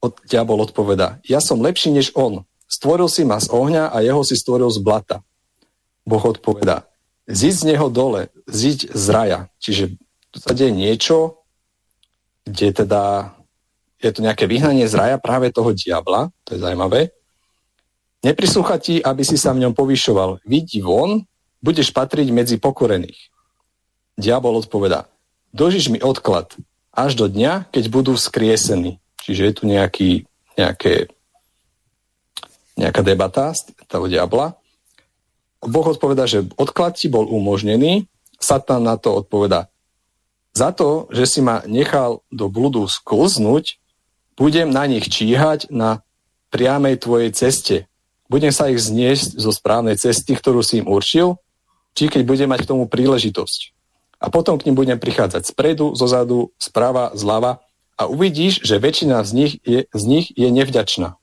Od, diabol odpoveda, ja som lepší než on. Stvoril si ma z ohňa a jeho si stvoril z blata. Boh odpoveda, ziď z neho dole, ziď z raja. Čiže tu sa deje niečo, kde teda je to nejaké vyhnanie z raja práve toho diabla, to je zaujímavé. Neprislúcha ti, aby si sa v ňom povyšoval. Vidí von, budeš patriť medzi pokorených. Diabol odpoveda, dožiš mi odklad až do dňa, keď budú skriesení. Čiže je tu nejaký, nejaké, nejaká debata z toho diabla. Boh odpoveda, že odklad ti bol umožnený, Satan na to odpoveda, za to, že si ma nechal do bludu sklznúť, budem na nich číhať na priamej tvojej ceste. Budem sa ich zniesť zo správnej cesty, ktorú si im určil, či keď budem mať k tomu príležitosť. A potom k ním budem prichádzať spredu, zozadu, sprava, zľava a uvidíš, že väčšina z nich je, z nich je nevďačná.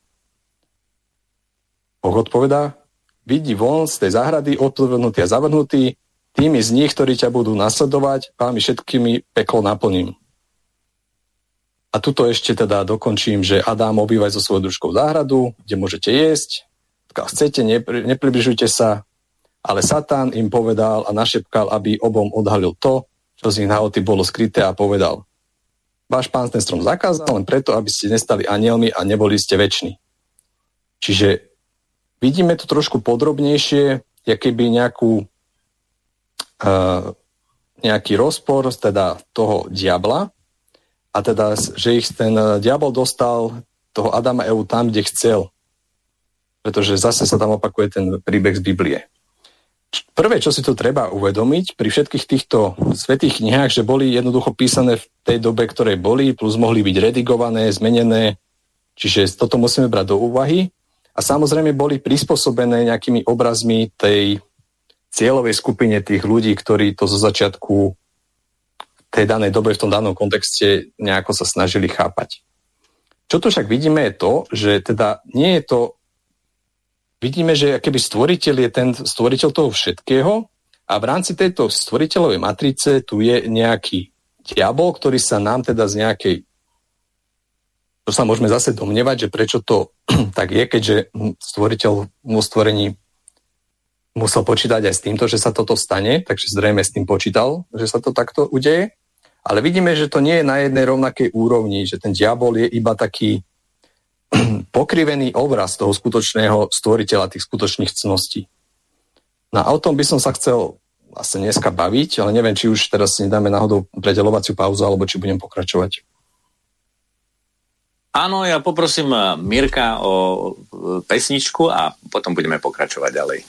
Boh odpovedá, vidí von z tej záhrady, odplvenutý a zavrhnutý, tými z nich, ktorí ťa budú nasledovať, vámi všetkými peklo naplním. A tuto ešte teda dokončím, že Adám obývaj so svojou družkou záhradu, kde môžete jesť, pokiaľ chcete, nepri, nepribližujte sa, ale Satán im povedal a našepkal, aby obom odhalil to, čo z ich nahoty bolo skryté a povedal, váš pán ten strom zakázal len preto, aby ste nestali anielmi a neboli ste väčší. Čiže vidíme to trošku podrobnejšie, keby nejakú, uh, nejaký rozpor teda toho diabla a teda, že ich ten diabol dostal toho Adama Evu tam, kde chcel. Pretože zase sa tam opakuje ten príbeh z Biblie prvé, čo si tu treba uvedomiť pri všetkých týchto svetých knihách, že boli jednoducho písané v tej dobe, ktorej boli, plus mohli byť redigované, zmenené, čiže toto musíme brať do úvahy. A samozrejme boli prispôsobené nejakými obrazmi tej cieľovej skupine tých ľudí, ktorí to zo začiatku tej danej dobe, v tom danom kontexte nejako sa snažili chápať. Čo tu však vidíme je to, že teda nie je to vidíme, že keby stvoriteľ je ten stvoriteľ toho všetkého a v rámci tejto stvoriteľovej matrice tu je nejaký diabol, ktorý sa nám teda z nejakej to sa môžeme zase domnievať, že prečo to tak je, keďže stvoriteľ vo stvorení musel počítať aj s týmto, že sa toto stane, takže zrejme s tým počítal, že sa to takto udeje. Ale vidíme, že to nie je na jednej rovnakej úrovni, že ten diabol je iba taký pokrivený obraz toho skutočného stvoriteľa tých skutočných cností. No a o tom by som sa chcel asi dneska baviť, ale neviem, či už teraz si nedáme náhodou predelovaciu pauzu, alebo či budem pokračovať. Áno, ja poprosím eh, Mirka o eh, pesničku a potom budeme pokračovať ďalej.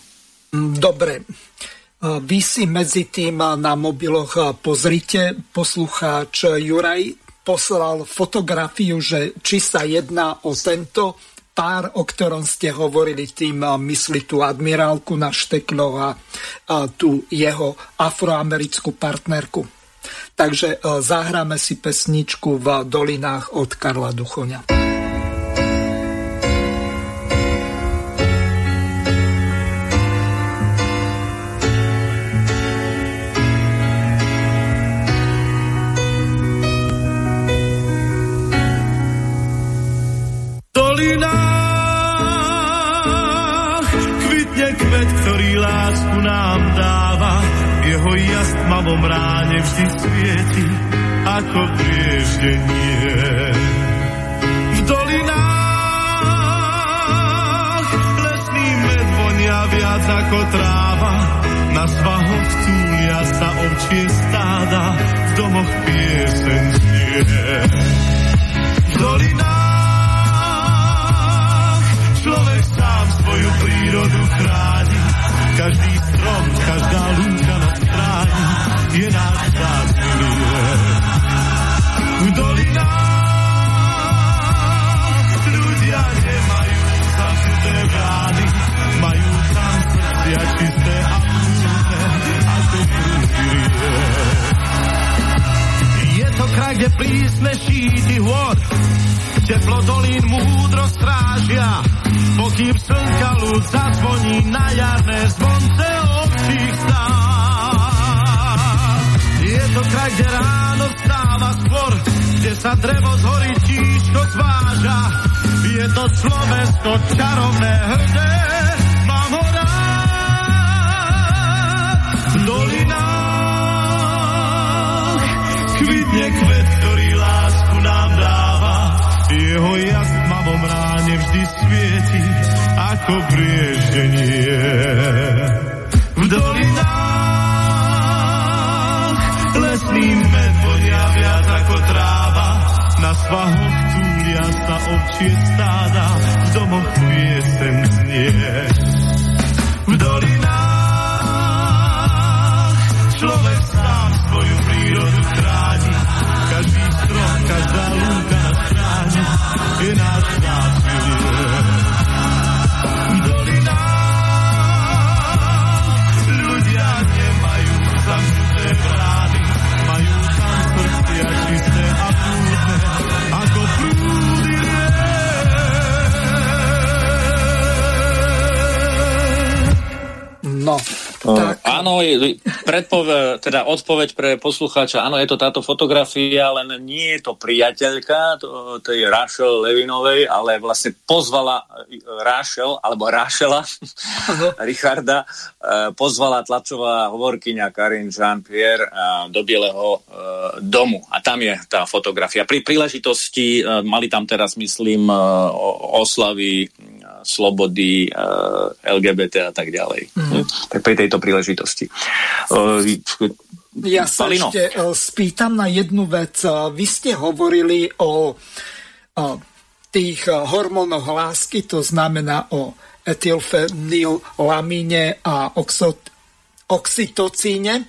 Mm, dobre. Eh, vy si medzi tým na mobiloch pozrite, poslucháč Juraj poslal fotografiu, že či sa jedná o tento pár, o ktorom ste hovorili, tým myslí tú admirálku na šteklo a, a tú jeho afroamerickú partnerku. Takže zahráme si pesničku v dolinách od Karla Duchoňa. dolinách kvitne kvet, ktorý lásku nám dáva. Jeho jazd mavom ráne vždy svieti, ako prieždenie. V dolinách lesný med vonia viac ako tráva, na svahoch túlia sa ovčie stáda, v domoch pieseň znie. V dolinách sám svoju prírodu chráni, každý strom, každá lúka na stráni je náš vzácný V dolinách ľudia nemajú zamknuté brány, majú tam srdcia čisté a múdne, ako prúdy Je to kraj, kde prísne šíty hôr, teplo dolín múdro strážia, pokým slnka ľud zazvoní na jarné zvonce občích Je to kraj, kde ráno stáva skôr, kde sa drevo z hory tížko zváža. Je to Slovensko čarovné hrdé, mám ho rád. V dolinách kvitne Jeho jas tmavom ráne vždy svieti, ako brieždenie. V dolinách lesný med vonia viac ako tráva, na svahoch túlia sa ovčie stáda, v domoch piesem znie. V dolinách je náš vzácný V dolinách ľudia nemajú zamknuté brány, majú tam srdcia čisté a prúdne, ako prúdy No, Tak. Áno, je, predpove, teda odpoveď pre poslucháča, áno, je to táto fotografia, len nie je to priateľka to, tej Rachel Levinovej, ale vlastne pozvala Rachel, alebo Rachela, Richarda, pozvala tlačová hovorkyňa Karin Jean-Pierre do Bieleho domu. A tam je tá fotografia. Pri príležitosti mali tam teraz, myslím, oslavy slobody, LGBT a tak ďalej. Mm. Tak pri tejto príležitosti. Ja sa Palino. ešte spýtam na jednu vec. Vy ste hovorili o, o tých hormónoch lásky, to znamená o etylfenylamíne a oxot, oxytocíne.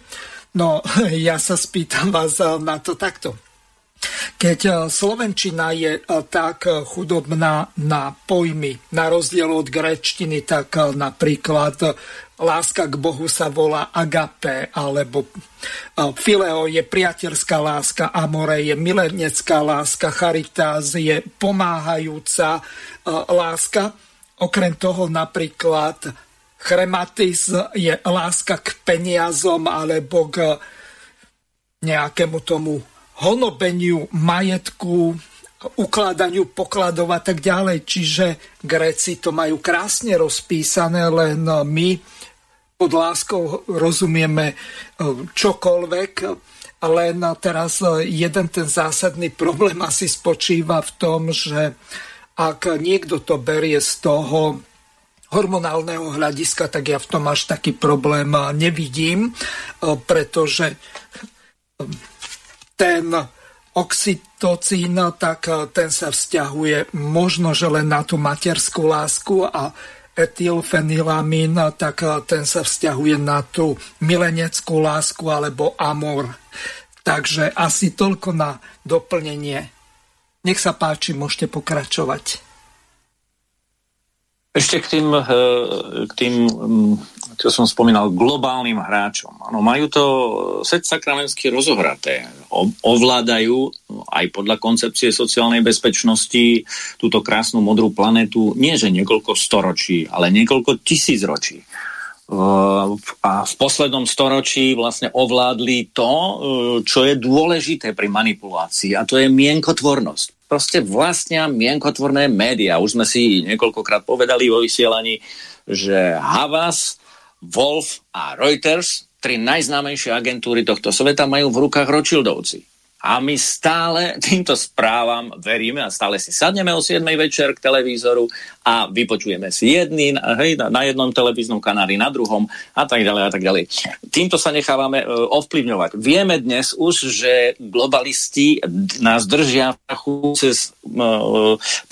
No, ja sa spýtam vás na to takto. Keď e, Slovenčina je e, tak e, chudobná na pojmy, na rozdiel od grečtiny, tak napríklad láska k Bohu sa volá agape, alebo fileo je priateľská láska, amore je milenecká láska, charitas je pomáhajúca láska. Okrem toho napríklad chrematis je láska k peniazom alebo k nejakému tomu honobeniu majetku, ukladaniu pokladov a tak ďalej. Čiže Gréci to majú krásne rozpísané, len my pod láskou rozumieme e, čokoľvek, len teraz jeden ten zásadný problém asi spočíva v tom, že ak niekto to berie z toho hormonálneho hľadiska, tak ja v tom až taký problém nevidím, e, pretože ten oxytocín, tak eh, ten sa vzťahuje možno, že len na tú materskú lásku a etylfenylamín, tak eh, ten sa vzťahuje na tú mileneckú lásku alebo amor. Takže asi toľko na doplnenie. Nech sa páči, môžete pokračovať. Ešte k tým, eh, k tým mm, čo som spomínal, globálnym hráčom. Ano, majú to set sakramensky rozohraté. ovládajú aj podľa koncepcie sociálnej bezpečnosti túto krásnu modrú planetu nie že niekoľko storočí, ale niekoľko tisíc ročí. A v poslednom storočí vlastne ovládli to, čo je dôležité pri manipulácii a to je mienkotvornosť proste vlastnia mienkotvorné médiá. Už sme si niekoľkokrát povedali vo vysielaní, že Havas, Wolf a Reuters, tri najznámejšie agentúry tohto sveta, majú v rukách Rothschildovci. A my stále týmto správam veríme a stále si sadneme o 7 večer k televízoru a vypočujeme si jedný hej, na jednom televíznom kanáli, na druhom a tak ďalej a tak ďalej. Týmto sa nechávame e, ovplyvňovať. Vieme dnes už, že globalisti nás držia cez e,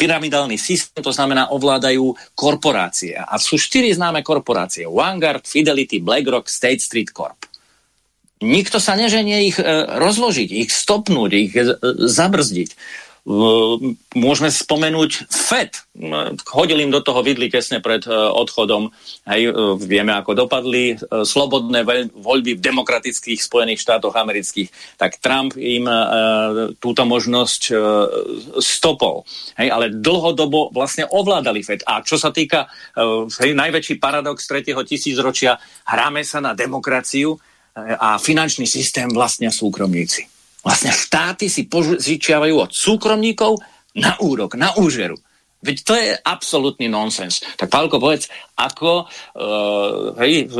pyramidálny systém, to znamená ovládajú korporácie. A sú štyri známe korporácie. Vanguard, Fidelity, BlackRock, State Street Corp. Nikto sa neženie ich e, rozložiť, ich stopnúť, ich e, zabrzdiť. E, môžeme spomenúť FED. Hodil im do toho vidli tesne pred odchodom. Hej, vieme, ako dopadli slobodné voľby v demokratických Spojených štátoch amerických. Tak Trump im túto možnosť stopol. Hej, ale dlhodobo vlastne ovládali FED. A čo sa týka hej, najväčší paradox tretieho tisícročia, hráme sa na demokraciu, a finančný systém vlastnia súkromníci. Vlastne štáty si požičiavajú od súkromníkov na úrok, na úžeru. Veď to je absolútny nonsens. Tak Pálko, povedz, ako uh, hej,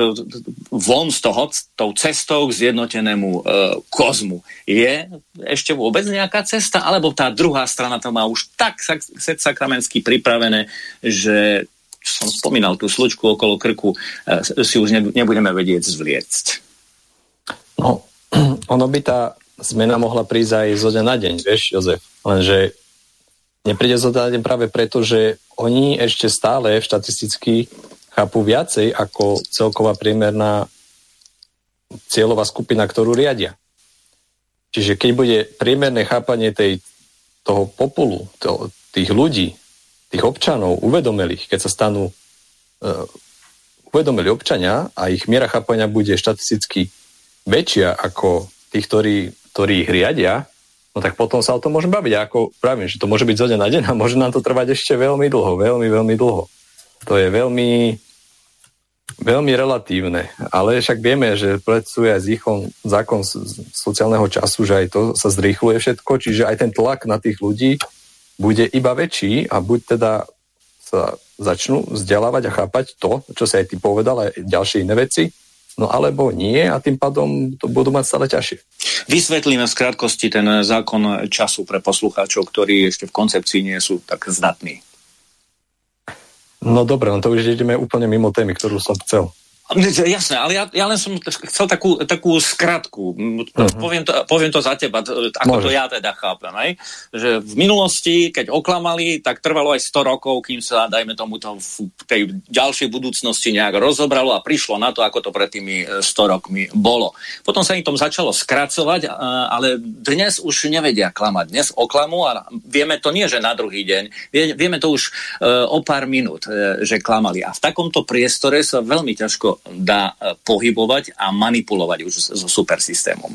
von z toho, tou cestou k zjednotenému uh, kozmu. Je ešte vôbec nejaká cesta? Alebo tá druhá strana to má už tak set sakramentsky pripravené, že som spomínal tú slučku okolo krku, uh, si už nebudeme vedieť zvliecť. No, ono by tá zmena mohla prísť aj zo dňa na deň, vieš, Jozef. Lenže nepríde zo dňa na deň práve preto, že oni ešte stále štatisticky chápu viacej ako celková priemerná cieľová skupina, ktorú riadia. Čiže keď bude priemerné chápanie tej, toho populu, to, tých ľudí, tých občanov, uvedomelých, keď sa stanú uh, uvedomili občania a ich miera chápania bude štatisticky väčšia ako tých, ktorí, ktorí ich riadia, no tak potom sa o tom môžeme baviť. A ako pravím, že to môže byť zo dňa na deň a môže nám to trvať ešte veľmi dlho, veľmi, veľmi dlho. To je veľmi, veľmi relatívne. Ale však vieme, že pracuje aj zýchom zákon sociálneho času, že aj to sa zrýchluje všetko, čiže aj ten tlak na tých ľudí bude iba väčší a buď teda sa začnú vzdelávať a chápať to, čo sa aj ty povedal, aj ďalšie iné veci, no alebo nie a tým pádom to budú mať stále ťažšie. Vysvetlíme v krátkosti ten zákon času pre poslucháčov, ktorí ešte v koncepcii nie sú tak zdatní. No dobre, no to už ideme úplne mimo témy, ktorú som chcel. Jasné, ale ja, ja len som chcel takú, takú skratku. Uh-huh. Poviem, to, poviem to za teba, ako Môže. to ja teda chápem. Aj? Že v minulosti, keď oklamali, tak trvalo aj 100 rokov, kým sa, dajme tomu, to v tej ďalšej budúcnosti nejak rozobralo a prišlo na to, ako to pred tými 100 e, rokmi bolo. Potom sa im tom začalo skracovať, ale dnes už nevedia klamať. Dnes oklamu a vieme to nie, že na druhý deň, vieme to už e, o pár minút, e, že klamali. A v takomto priestore sa veľmi ťažko dá e, pohybovať a manipulovať už so supersystémom.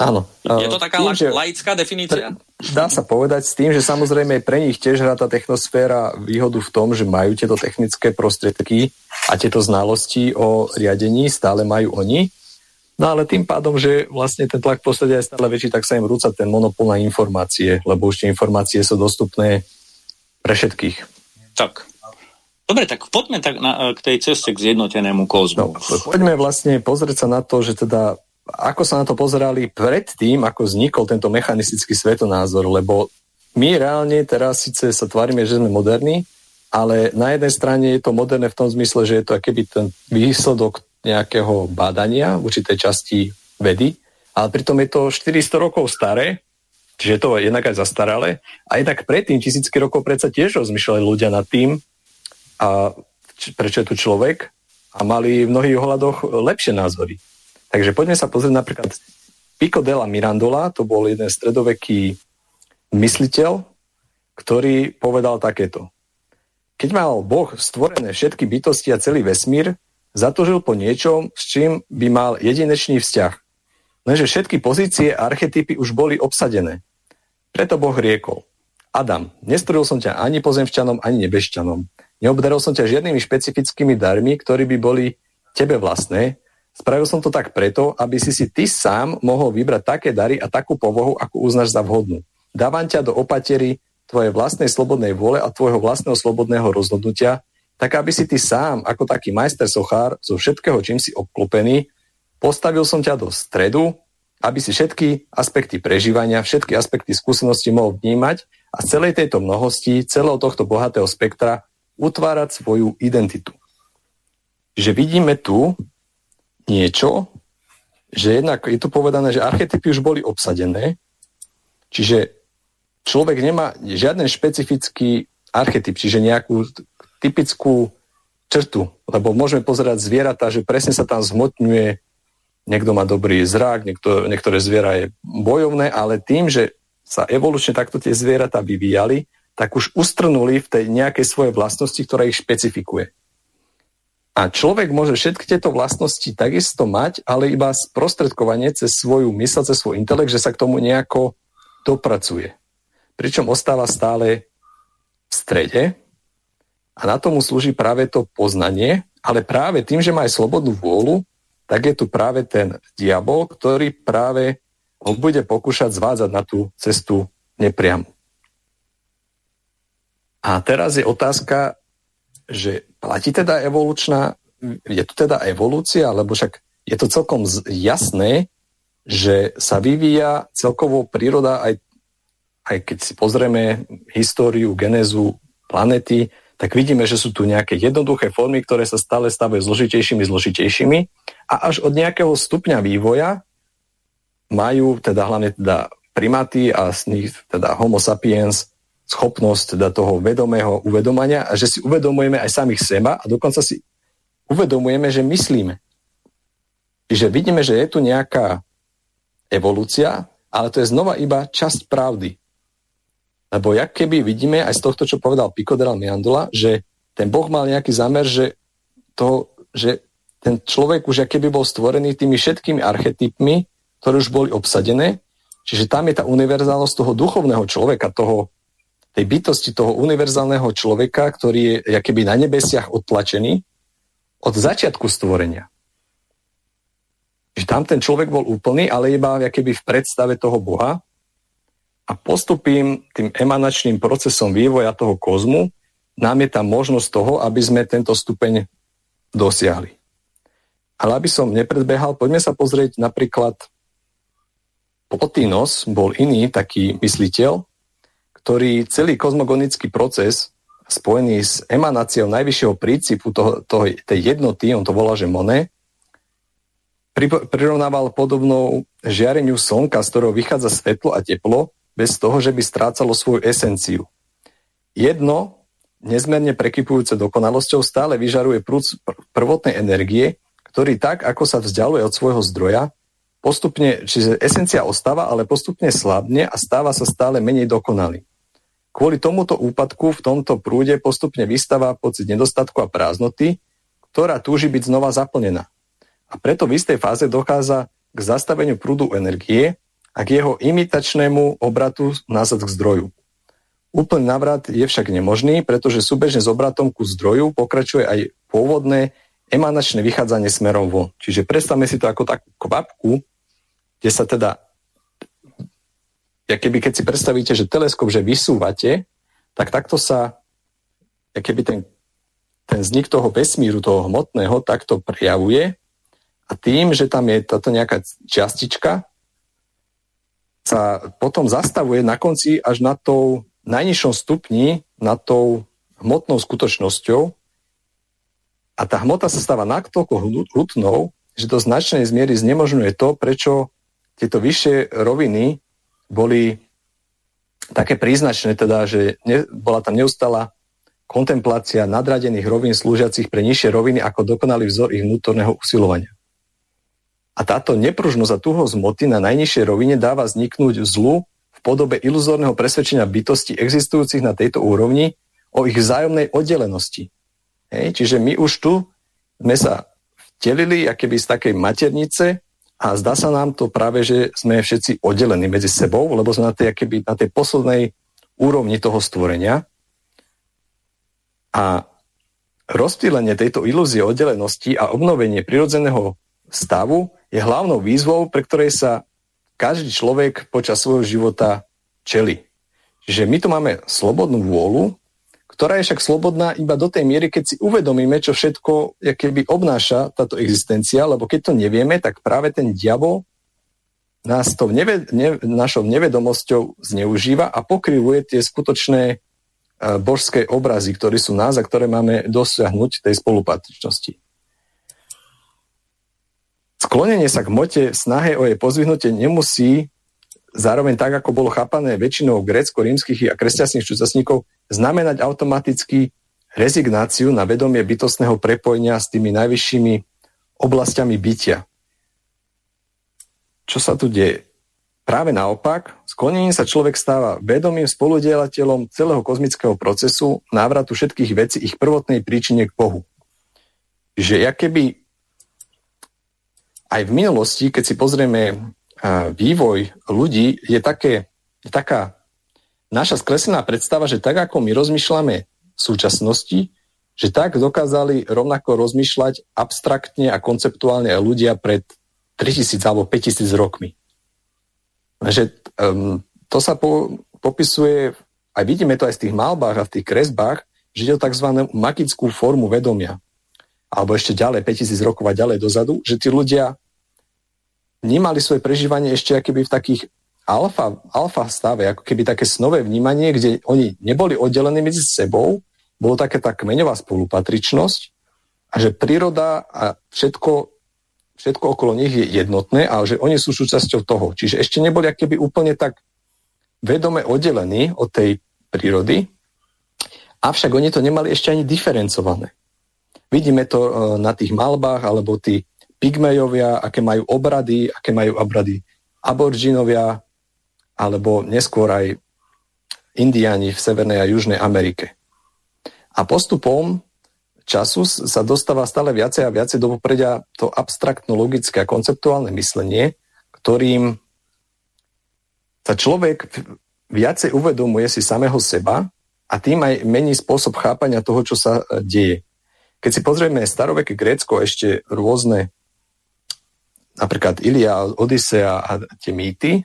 Áno. Je to taká tým, že, laická definícia? Dá sa povedať s tým, že samozrejme pre nich tiež hrá tá technosféra výhodu v tom, že majú tieto technické prostriedky a tieto znalosti o riadení stále majú oni. No ale tým pádom, že vlastne ten tlak prostredia je stále väčší, tak sa im vrúca ten monopol na informácie, lebo už tie informácie sú dostupné pre všetkých. Tak. Dobre, tak poďme tak na, k tej ceste k zjednotenému kozmu. No, poďme vlastne pozrieť sa na to, že teda ako sa na to pozerali pred tým, ako vznikol tento mechanistický svetonázor, lebo my reálne teraz síce sa tvárime, že sme moderní, ale na jednej strane je to moderné v tom zmysle, že je to keby ten výsledok nejakého bádania v určitej časti vedy, ale pritom je to 400 rokov staré, čiže to je jednak aj zastaralé. A jednak predtým, tisícky rokov predsa tiež rozmýšľali ľudia nad tým, a prečo je tu človek a mali v mnohých ohľadoch lepšie názory. Takže poďme sa pozrieť napríklad Pico della Mirandola, to bol jeden stredoveký mysliteľ, ktorý povedal takéto. Keď mal Boh stvorené všetky bytosti a celý vesmír, zatožil po niečom, s čím by mal jedinečný vzťah. Lenže všetky pozície a archetypy už boli obsadené. Preto Boh riekol. Adam, nestvoril som ťa ani pozemšťanom, ani nebešťanom. Neobdaril som ťa žiadnymi špecifickými darmi, ktorí by boli tebe vlastné. Spravil som to tak preto, aby si si ty sám mohol vybrať také dary a takú povohu, ako uznáš za vhodnú. dávam ťa do opatery tvojej vlastnej slobodnej vôle a tvojho vlastného slobodného rozhodnutia, tak aby si ty sám, ako taký majster sochár, zo všetkého, čím si obklopený, postavil som ťa do stredu, aby si všetky aspekty prežívania, všetky aspekty skúsenosti mohol vnímať a z celej tejto mnohosti, celého tohto bohatého spektra utvárať svoju identitu. Že vidíme tu niečo, že jednak je tu povedané, že archetypy už boli obsadené, čiže človek nemá žiaden špecifický archetyp, čiže nejakú typickú črtu, lebo môžeme pozerať zvieratá, že presne sa tam zhmotňuje, niekto má dobrý zrak, niekto, niektoré zviera je bojovné, ale tým, že sa evolučne takto tie zvieratá vyvíjali, tak už ustrnuli v tej nejakej svojej vlastnosti, ktorá ich špecifikuje. A človek môže všetky tieto vlastnosti takisto mať, ale iba sprostredkovanie cez svoju mysl, cez svoj intelekt, že sa k tomu nejako dopracuje. Pričom ostáva stále v strede a na tomu slúži práve to poznanie, ale práve tým, že má aj slobodnú vôľu, tak je tu práve ten diabol, ktorý práve ho bude pokúšať zvádzať na tú cestu nepriamu. A teraz je otázka, že platí teda evolučná, je tu teda evolúcia, lebo však je to celkom jasné, že sa vyvíja celkovo príroda aj, aj keď si pozrieme históriu, genézu planety, tak vidíme, že sú tu nejaké jednoduché formy, ktoré sa stále stavajú zložitejšími, zložitejšími. A až od nejakého stupňa vývoja majú teda hlavne teda primáty a z nich teda homo sapiens schopnosť teda toho vedomého uvedomania a že si uvedomujeme aj samých seba a dokonca si uvedomujeme, že myslíme. Čiže vidíme, že je tu nejaká evolúcia, ale to je znova iba časť pravdy. Lebo jak keby vidíme aj z tohto, čo povedal Pico de la Miandola, že ten Boh mal nejaký zámer, že, to, že ten človek už keby bol stvorený tými všetkými archetypmi, ktoré už boli obsadené, čiže tam je tá univerzálnosť toho duchovného človeka, toho, tej bytosti toho univerzálneho človeka, ktorý je keby na nebesiach odtlačený od začiatku stvorenia. Že tam ten človek bol úplný, ale iba keby v predstave toho Boha, a postupím tým emanačným procesom vývoja toho kozmu, nám je tam možnosť toho, aby sme tento stupeň dosiahli. Ale aby som nepredbehal, poďme sa pozrieť napríklad Plotinos bol iný taký mysliteľ, ktorý celý kozmogonický proces spojený s emanáciou najvyššieho princípu toho, toho, tej jednoty, on to volá, že Monet, prirovnával podobnou žiareniu slnka, z ktorého vychádza svetlo a teplo bez toho, že by strácalo svoju esenciu. Jedno, nezmerne prekypujúce dokonalosťou, stále vyžaruje prúd prvotnej energie, ktorý tak, ako sa vzdialuje od svojho zdroja, postupne, čiže esencia ostáva, ale postupne slabne a stáva sa stále menej dokonalý. Kvôli tomuto úpadku v tomto prúde postupne vystáva pocit nedostatku a prázdnoty, ktorá túži byť znova zaplnená. A preto v istej fáze dochádza k zastaveniu prúdu energie, a k jeho imitačnému obratu nazad k zdroju. Úplný návrat je však nemožný, pretože súbežne s obratom ku zdroju pokračuje aj pôvodné emanačné vychádzanie smerom von. Čiže predstavme si to ako takú kvapku, kde sa teda, keby keď si predstavíte, že teleskop, že vysúvate, tak takto sa, keby ten, ten vznik toho vesmíru, toho hmotného, takto prijavuje a tým, že tam je táto nejaká častička, sa potom zastavuje na konci až na tou najnižšom stupni, na tou hmotnou skutočnosťou. A tá hmota sa stáva natoľko hutnou, že do značnej zmiery znemožňuje to, prečo tieto vyššie roviny boli také príznačné, teda, že ne, bola tam neustála kontemplácia nadradených rovín slúžiacich pre nižšie roviny ako dokonalý vzor ich vnútorného usilovania. A táto nepružnosť a tuhosť moty na najnižšej rovine dáva vzniknúť zlu v podobe iluzórneho presvedčenia bytosti existujúcich na tejto úrovni o ich vzájomnej oddelenosti. Hej, čiže my už tu sme sa vtelili akéby z takej maternice a zdá sa nám to práve, že sme všetci oddelení medzi sebou, lebo sme na tej, akéby, na tej poslednej úrovni toho stvorenia. A rozptýlenie tejto ilúzie oddelenosti a obnovenie prirodzeného stavu je hlavnou výzvou, pre ktorej sa každý človek počas svojho života čeli. Čiže my tu máme slobodnú vôľu, ktorá je však slobodná iba do tej miery, keď si uvedomíme, čo všetko keby obnáša táto existencia, lebo keď to nevieme, tak práve ten diabol nás to neved, ne, našou nevedomosťou zneužíva a pokrivuje tie skutočné uh, božské obrazy, ktoré sú nás a ktoré máme dosiahnuť tej spolupatričnosti. Sklonenie sa k mote, snahe o jej pozvihnutie nemusí zároveň tak, ako bolo chápané väčšinou grécko-rímskych a kresťanských čudasníkov, znamenať automaticky rezignáciu na vedomie bytostného prepojenia s tými najvyššími oblastiami bytia. Čo sa tu deje? Práve naopak, sklonením sa človek stáva vedomým spoludielateľom celého kozmického procesu návratu všetkých vecí ich prvotnej príčine k Bohu. Že ja keby aj v minulosti, keď si pozrieme vývoj ľudí, je, také, taká naša skreslená predstava, že tak ako my rozmýšľame v súčasnosti, že tak dokázali rovnako rozmýšľať abstraktne a konceptuálne aj ľudia pred 3000 alebo 5000 rokmi. Že, um, to sa po, popisuje, aj vidíme to aj v tých malbách a v tých kresbách, že ide o tzv. magickú formu vedomia. Alebo ešte ďalej, 5000 rokov a ďalej dozadu, že tí ľudia vnímali svoje prežívanie ešte akoby v takých alfa, alfa stave, ako keby také snové vnímanie, kde oni neboli oddelení medzi sebou, bolo také tá kmeňová spolupatričnosť a že príroda a všetko všetko okolo nich je jednotné a že oni sú súčasťou toho. Čiže ešte neboli keby úplne tak vedome oddelení od tej prírody, avšak oni to nemali ešte ani diferencované. Vidíme to e, na tých malbách, alebo tí pygmejovia, aké majú obrady, aké majú obrady aboržinovia, alebo neskôr aj indiáni v Severnej a Južnej Amerike. A postupom času sa dostáva stále viacej a viacej do popredia to abstraktno-logické a konceptuálne myslenie, ktorým sa človek viacej uvedomuje si samého seba a tým aj mení spôsob chápania toho, čo sa e, deje. Keď si pozrieme staroveké Grécko, ešte rôzne, napríklad Ilia, Odisea a tie mýty,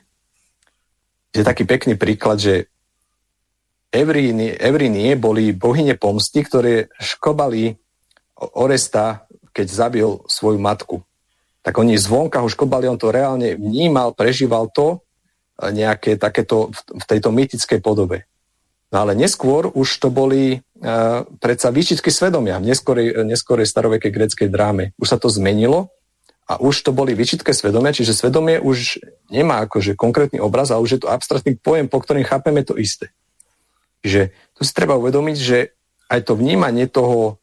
je taký pekný príklad, že Evrínie boli bohyne pomsty, ktoré škobali Oresta, keď zabil svoju matku. Tak oni zvonka ho škobali, on to reálne vnímal, prežíval to e, nejaké takéto v tejto mytickej podobe. No ale neskôr už to boli uh, predsa výčitky svedomia v neskorej, neskorej starovekej greckej dráme. Už sa to zmenilo a už to boli výčitké svedomia, čiže svedomie už nemá akože konkrétny obraz, ale už je to abstraktný pojem, po ktorým chápeme to isté. Čiže tu si treba uvedomiť, že aj to vnímanie toho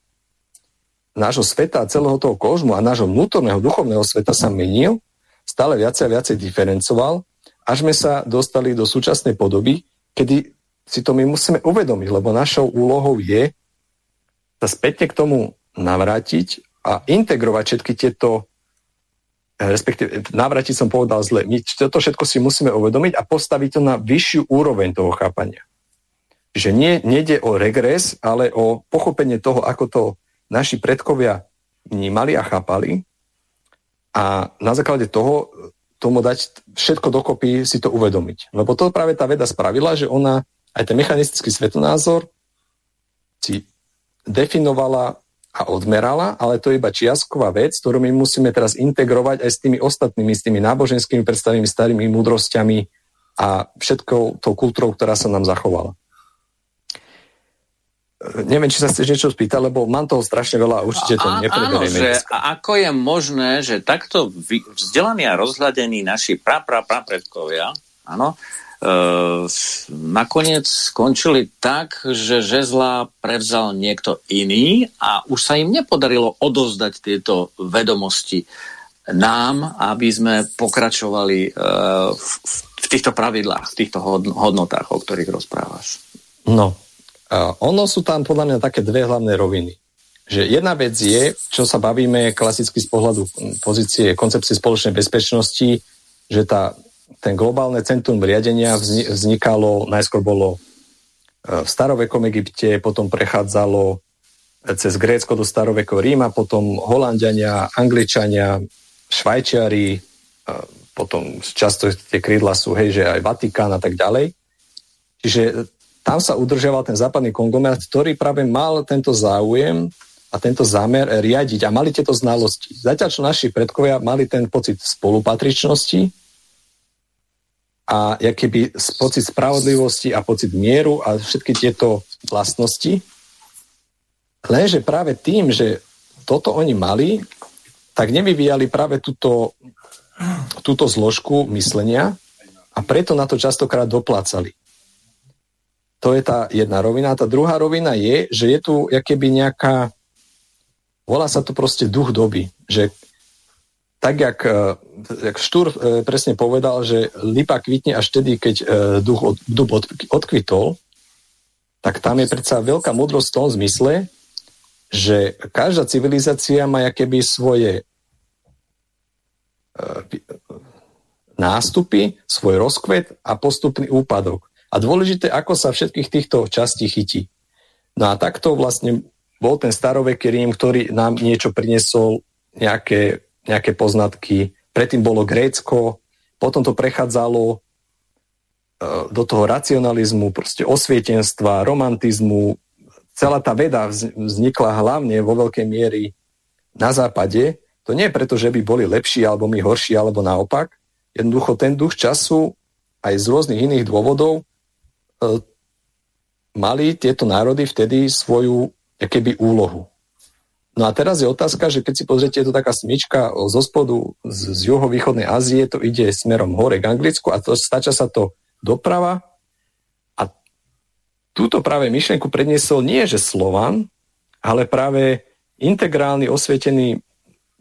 nášho sveta, celého toho kozmu a nášho vnútorného duchovného sveta sa menil, stále viacej a viacej diferencoval, až sme sa dostali do súčasnej podoby, kedy si to my musíme uvedomiť, lebo našou úlohou je sa spätne k tomu navrátiť a integrovať všetky tieto respektíve navrátiť som povedal zle. My toto všetko si musíme uvedomiť a postaviť to na vyššiu úroveň toho chápania že nie, nejde o regres, ale o pochopenie toho, ako to naši predkovia vnímali a chápali a na základe toho tomu dať všetko dokopy, si to uvedomiť. Lebo to práve tá veda spravila, že ona aj ten mechanistický svetonázor si definovala a odmerala, ale to je iba čiastková vec, ktorú my musíme teraz integrovať aj s tými ostatnými, s tými náboženskými predstavými, starými múdrosťami a všetkou tou kultúrou, ktorá sa nám zachovala neviem, či sa chceš niečo spýtať, lebo mám toho strašne veľa a určite to nepreberieme. Áno, že ako je možné, že takto vzdelaní a rozhľadení naši pra, pra, pra predkovia, áno, e, nakoniec skončili tak, že žezla prevzal niekto iný a už sa im nepodarilo odozdať tieto vedomosti nám, aby sme pokračovali e, v, týchto pravidlách, v týchto hodnotách, o ktorých rozprávaš. No, ono sú tam podľa mňa také dve hlavné roviny. Že jedna vec je, čo sa bavíme klasicky z pohľadu pozície koncepcie spoločnej bezpečnosti, že tá, ten globálne centrum riadenia vznikalo, najskôr bolo e, v starovekom Egypte, potom prechádzalo cez Grécko do starovekého Ríma, potom Holandiania, Angličania, Švajčiari, e, potom často tie krídla sú, hej, že aj Vatikán a tak ďalej. Čiže tam sa udržiaval ten západný konglomerát, ktorý práve mal tento záujem a tento zámer riadiť a mali tieto znalosti. Zatiaľ, čo naši predkovia mali ten pocit spolupatričnosti a keby pocit spravodlivosti a pocit mieru a všetky tieto vlastnosti. Lenže práve tým, že toto oni mali, tak nevyvíjali práve túto, túto zložku myslenia a preto na to častokrát doplácali. To je tá jedna rovina. Tá druhá rovina je, že je tu keby nejaká, volá sa to proste duch doby, že tak, jak, e, jak Štúr e, presne povedal, že lipa kvitne až vtedy, keď e, duch od, dub od, odkvitol, tak tam je predsa veľká múdrosť v tom zmysle, že každá civilizácia má keby svoje nástupy, svoj rozkvet a postupný úpadok. A dôležité, ako sa všetkých týchto častí chytí. No a takto vlastne bol ten staroveký Rím, ktorý nám niečo priniesol, nejaké, nejaké poznatky. Predtým bolo Grécko, potom to prechádzalo e, do toho racionalizmu, proste osvietenstva, romantizmu. Celá tá veda vznikla hlavne vo veľkej miery na západe. To nie je preto, že by boli lepší alebo my horší, alebo naopak. Jednoducho ten duch času aj z rôznych iných dôvodov E, mali tieto národy vtedy svoju keby úlohu. No a teraz je otázka, že keď si pozriete, je to taká smyčka zo spodu z, z juhovýchodnej Ázie, to ide smerom hore k Anglicku a to, stača sa to doprava. A túto práve myšlenku predniesol nie že Slovan, ale práve integrálny osvietený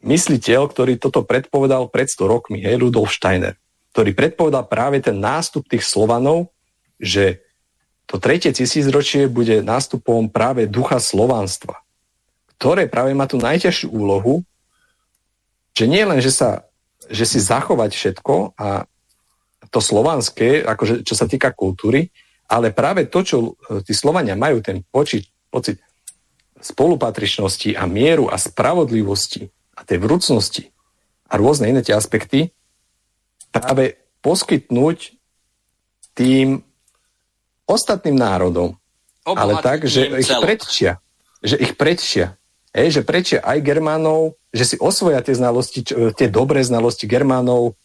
mysliteľ, ktorý toto predpovedal pred 100 rokmi, hej, Rudolf Steiner, ktorý predpovedal práve ten nástup tých Slovanov, že to tretie tisícročie bude nástupom práve ducha slovanstva, ktoré práve má tú najťažšiu úlohu, že nie len, že, sa, že si zachovať všetko a to slovanské, akože čo sa týka kultúry, ale práve to, čo e, tí Slovania majú, ten počit, pocit spolupatričnosti a mieru a spravodlivosti a tej vrúcnosti a rôzne iné tie aspekty, práve poskytnúť tým ostatným národom, Obohatný ale tak, že ich celok. predčia. Že ich predčia. Ej, že prečia aj Germánov, že si osvoja tie znalosti, tie dobré znalosti Germánov,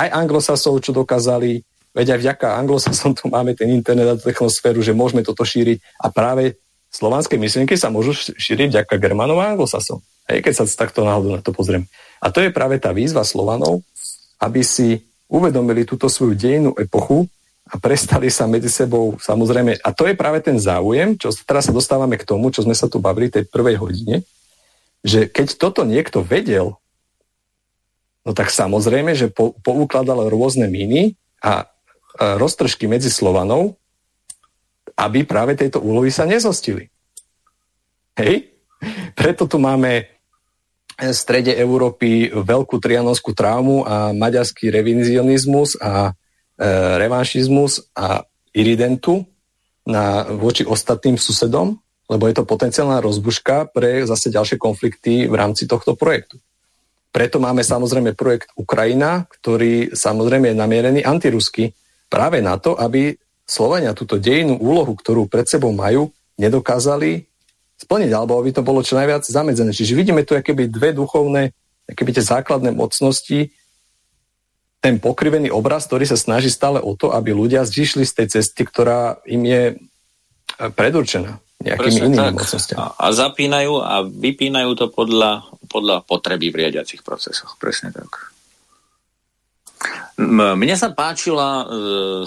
aj anglosasov, čo dokázali, veď aj vďaka anglosasom tu máme ten internet a technosféru, že môžeme toto šíriť a práve slovanské myšlienky sa môžu šíriť vďaka Germánov a anglosasom. Hej, keď sa takto náhodou na to pozriem. A to je práve tá výzva Slovanov, aby si uvedomili túto svoju dejnú epochu a prestali sa medzi sebou samozrejme, a to je práve ten záujem, čo teraz sa dostávame k tomu, čo sme sa tu bavili tej prvej hodine, že keď toto niekto vedel, no tak samozrejme, že po, poukladal rôzne miny a, a roztržky medzi Slovanov, aby práve tejto úlohy sa nezostili. Hej? Preto tu máme v strede Európy veľkú trianonskú traumu a maďarský revizionizmus a E, revanšizmus a iridentu na, voči ostatným susedom, lebo je to potenciálna rozbuška pre zase ďalšie konflikty v rámci tohto projektu. Preto máme samozrejme projekt Ukrajina, ktorý samozrejme je namierený antirusky práve na to, aby Slovania túto dejinú úlohu, ktorú pred sebou majú, nedokázali splniť, alebo aby to bolo čo najviac zamedzené. Čiže vidíme tu akéby dve duchovné, akéby tie základné mocnosti, ten pokrivený obraz, ktorý sa snaží stále o to, aby ľudia zišli z tej cesty, ktorá im je e, predurčená nejakými Presne inými mocnostiami. A, a zapínajú a vypínajú to podľa, podľa potreby v riadiacich procesoch. Presne tak. Mne sa páčila e,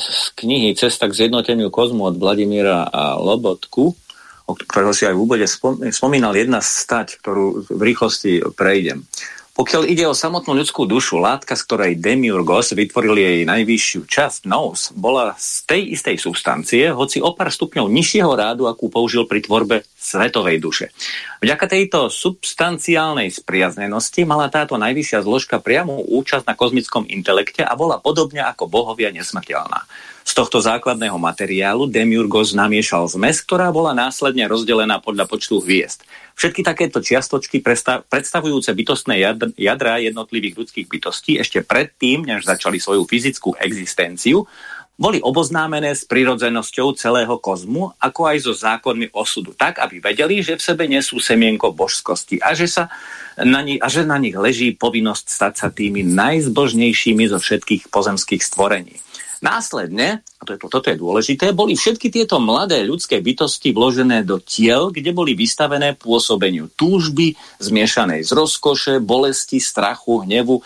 z knihy Cesta k zjednoteniu kozmu od Vladimíra a Lobotku, o ktorého si aj v úvode spomínal jedna stať, ktorú v rýchlosti prejdem. Pokiaľ ide o samotnú ľudskú dušu, látka, z ktorej Demiurgos vytvoril jej najvyššiu časť, nos, bola z tej istej substancie, hoci o pár stupňov nižšieho rádu, akú použil pri tvorbe svetovej duše. Vďaka tejto substanciálnej spriaznenosti mala táto najvyššia zložka priamu účasť na kozmickom intelekte a bola podobne ako bohovia nesmrteľná. Z tohto základného materiálu Demiurgos namiešal zmes, ktorá bola následne rozdelená podľa počtu hviezd. Všetky takéto čiastočky predstavujúce bytostné jadra jednotlivých ľudských bytostí ešte predtým, než začali svoju fyzickú existenciu, boli oboznámené s prirodzenosťou celého kozmu, ako aj so zákonmi osudu, tak, aby vedeli, že v sebe nesú semienko božskosti a že, sa na ni- a že na nich leží povinnosť stať sa tými najzbožnejšími zo všetkých pozemských stvorení. Následne, a to je, toto je dôležité, boli všetky tieto mladé ľudské bytosti vložené do tiel, kde boli vystavené pôsobeniu túžby, zmiešanej z rozkoše, bolesti, strachu, hnevu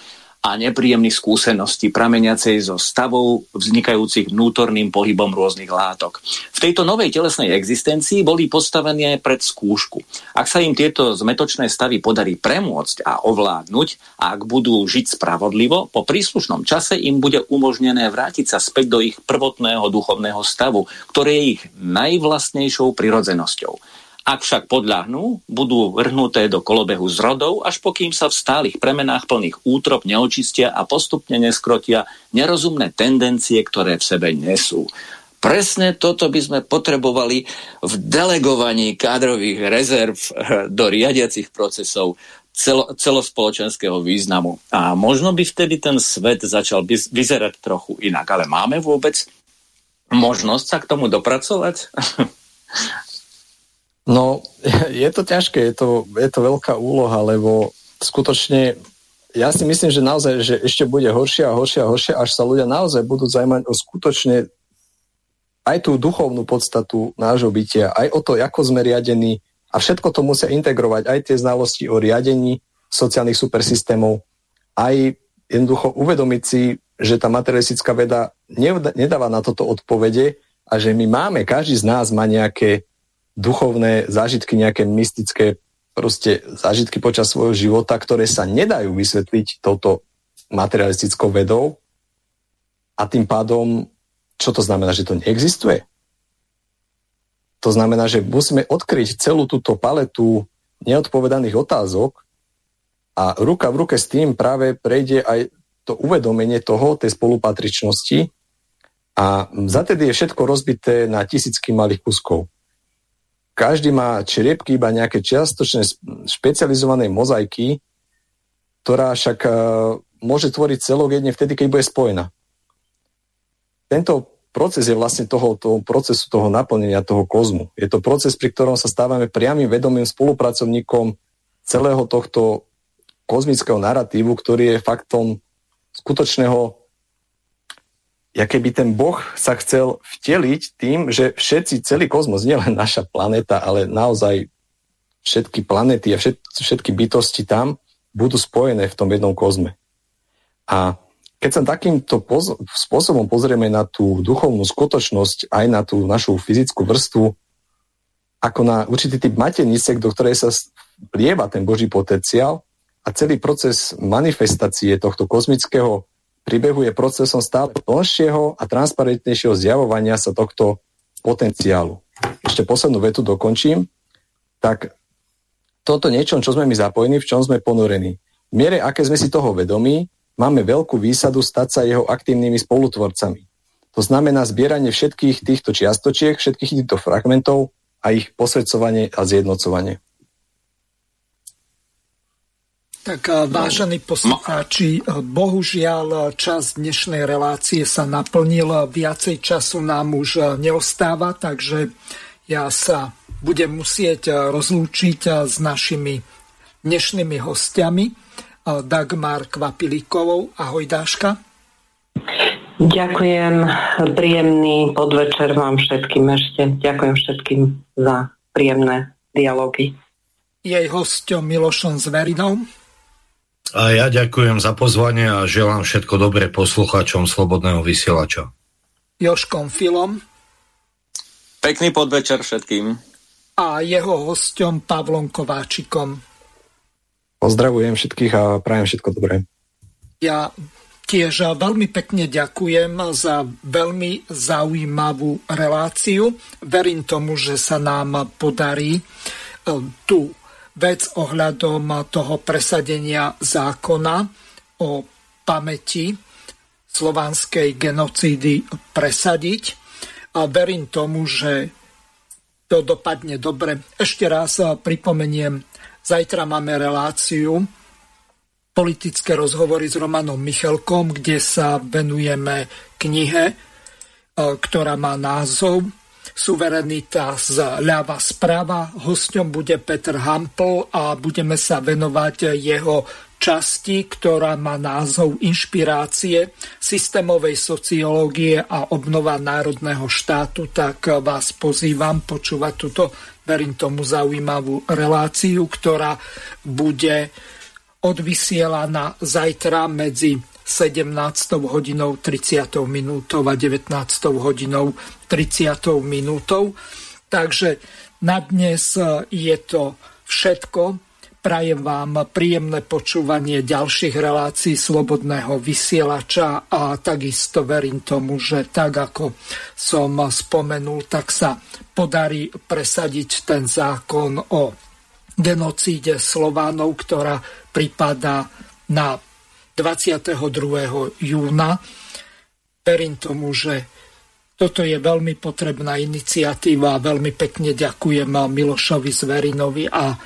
a nepríjemných skúseností prameniacej zo stavov vznikajúcich vnútorným pohybom rôznych látok. V tejto novej telesnej existencii boli postavené pred skúšku. Ak sa im tieto zmetočné stavy podarí premôcť a ovládnuť, a ak budú žiť spravodlivo, po príslušnom čase im bude umožnené vrátiť sa späť do ich prvotného duchovného stavu, ktoré je ich najvlastnejšou prirodzenosťou. Ak však podľahnú, budú vrhnuté do kolobehu zrodov, až pokým sa v stálych premenách plných útrop neočistia a postupne neskrotia nerozumné tendencie, ktoré v sebe nesú. Presne toto by sme potrebovali v delegovaní kádrových rezerv eh, do riadiacich procesov celo, celospoločenského významu. A možno by vtedy ten svet začal vyzerať trochu inak. Ale máme vôbec možnosť sa k tomu dopracovať? No, je to ťažké, je to, je to veľká úloha, lebo skutočne ja si myslím, že naozaj, že ešte bude horšie a horšie a horšie, až sa ľudia naozaj budú zaujímať o skutočne aj tú duchovnú podstatu nášho bytia, aj o to, ako sme riadení a všetko to musia integrovať, aj tie znalosti o riadení sociálnych supersystémov, aj jednoducho uvedomiť si, že tá materialistická veda nedáva na toto odpovede a že my máme, každý z nás má nejaké duchovné zážitky, nejaké mystické proste zážitky počas svojho života, ktoré sa nedajú vysvetliť touto materialistickou vedou? A tým pádom, čo to znamená, že to neexistuje? To znamená, že musíme odkryť celú túto paletu neodpovedaných otázok a ruka v ruke s tým práve prejde aj to uvedomenie toho, tej spolupatričnosti. A zatedy je všetko rozbité na tisícky malých kuskov každý má čriepky iba nejaké čiastočné špecializované mozaiky, ktorá však uh, môže tvoriť celok jedne vtedy, keď bude spojená. Tento proces je vlastne toho, toho procesu toho naplnenia toho kozmu. Je to proces, pri ktorom sa stávame priamým vedomým spolupracovníkom celého tohto kozmického narratívu, ktorý je faktom skutočného ja keby ten Boh sa chcel vteliť tým, že všetci, celý kozmos, nielen naša planéta, ale naozaj všetky planety a všet, všetky bytosti tam budú spojené v tom jednom kozme. A keď sa takýmto poz- spôsobom pozrieme na tú duchovnú skutočnosť, aj na tú našu fyzickú vrstvu, ako na určitý typ matenice, do ktorej sa plieva ten Boží potenciál a celý proces manifestácie tohto kozmického príbehu je procesom stále plnšieho a transparentnejšieho zjavovania sa tohto potenciálu. Ešte poslednú vetu dokončím. Tak toto niečo, čo sme my zapojení, v čom sme ponorení. V miere, aké sme si toho vedomí, máme veľkú výsadu stať sa jeho aktívnymi spolutvorcami. To znamená zbieranie všetkých týchto čiastočiek, všetkých týchto fragmentov a ich posvedcovanie a zjednocovanie. Tak vážení poslucháči, bohužiaľ čas dnešnej relácie sa naplnil, viacej času nám už neostáva, takže ja sa budem musieť rozlúčiť s našimi dnešnými hostiami. Dagmar Kvapilíkovou. Ahoj Dáška. Ďakujem, príjemný podvečer vám všetkým ešte. Ďakujem všetkým za príjemné dialógy. Jej hostom Milošom Zverinou. A ja ďakujem za pozvanie a želám všetko dobré poslucháčom Slobodného vysielača. Joškom Filom. Pekný podvečer všetkým. A jeho hostom Pavlom Kováčikom. Pozdravujem všetkých a prajem všetko dobré. Ja tiež veľmi pekne ďakujem za veľmi zaujímavú reláciu. Verím tomu, že sa nám podarí eh, tu vec ohľadom toho presadenia zákona o pamäti slovanskej genocídy presadiť. A verím tomu, že to dopadne dobre. Ešte raz pripomeniem, zajtra máme reláciu politické rozhovory s Romanom Michalkom, kde sa venujeme knihe ktorá má názov Suverenita z ľava správa. Hosťom bude Petr Hampel a budeme sa venovať jeho časti, ktorá má názov Inšpirácie systémovej sociológie a obnova národného štátu, tak vás pozývam počúvať túto, verím tomu, zaujímavú reláciu, ktorá bude odvysielaná zajtra medzi 17. hodinou 30. minútou a 19. hodinou 30. minútou. Takže na dnes je to všetko. Prajem vám príjemné počúvanie ďalších relácií Slobodného vysielača a takisto verím tomu, že tak ako som spomenul, tak sa podarí presadiť ten zákon o genocíde Slovánov, ktorá pripadá na 22. júna. Verím tomu, že toto je veľmi potrebná iniciatíva a veľmi pekne ďakujem Milošovi Zverinovi a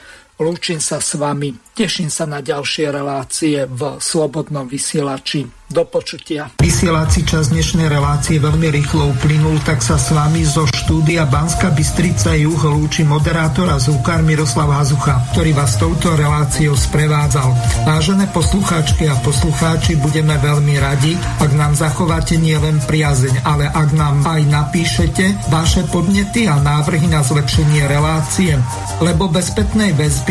lúčim sa s vami. Teším sa na ďalšie relácie v Slobodnom vysielači do počutia. Vysielací čas dnešnej relácie veľmi rýchlo uplynul, tak sa s vami zo štúdia Banska Bystrica Juh lúči moderátor a zúkar Miroslav Hazucha, ktorý vás touto reláciou sprevádzal. Vážené poslucháčky a poslucháči, budeme veľmi radi, ak nám zachováte nielen priazeň, ale ak nám aj napíšete vaše podnety a návrhy na zlepšenie relácie, lebo bez spätnej väzby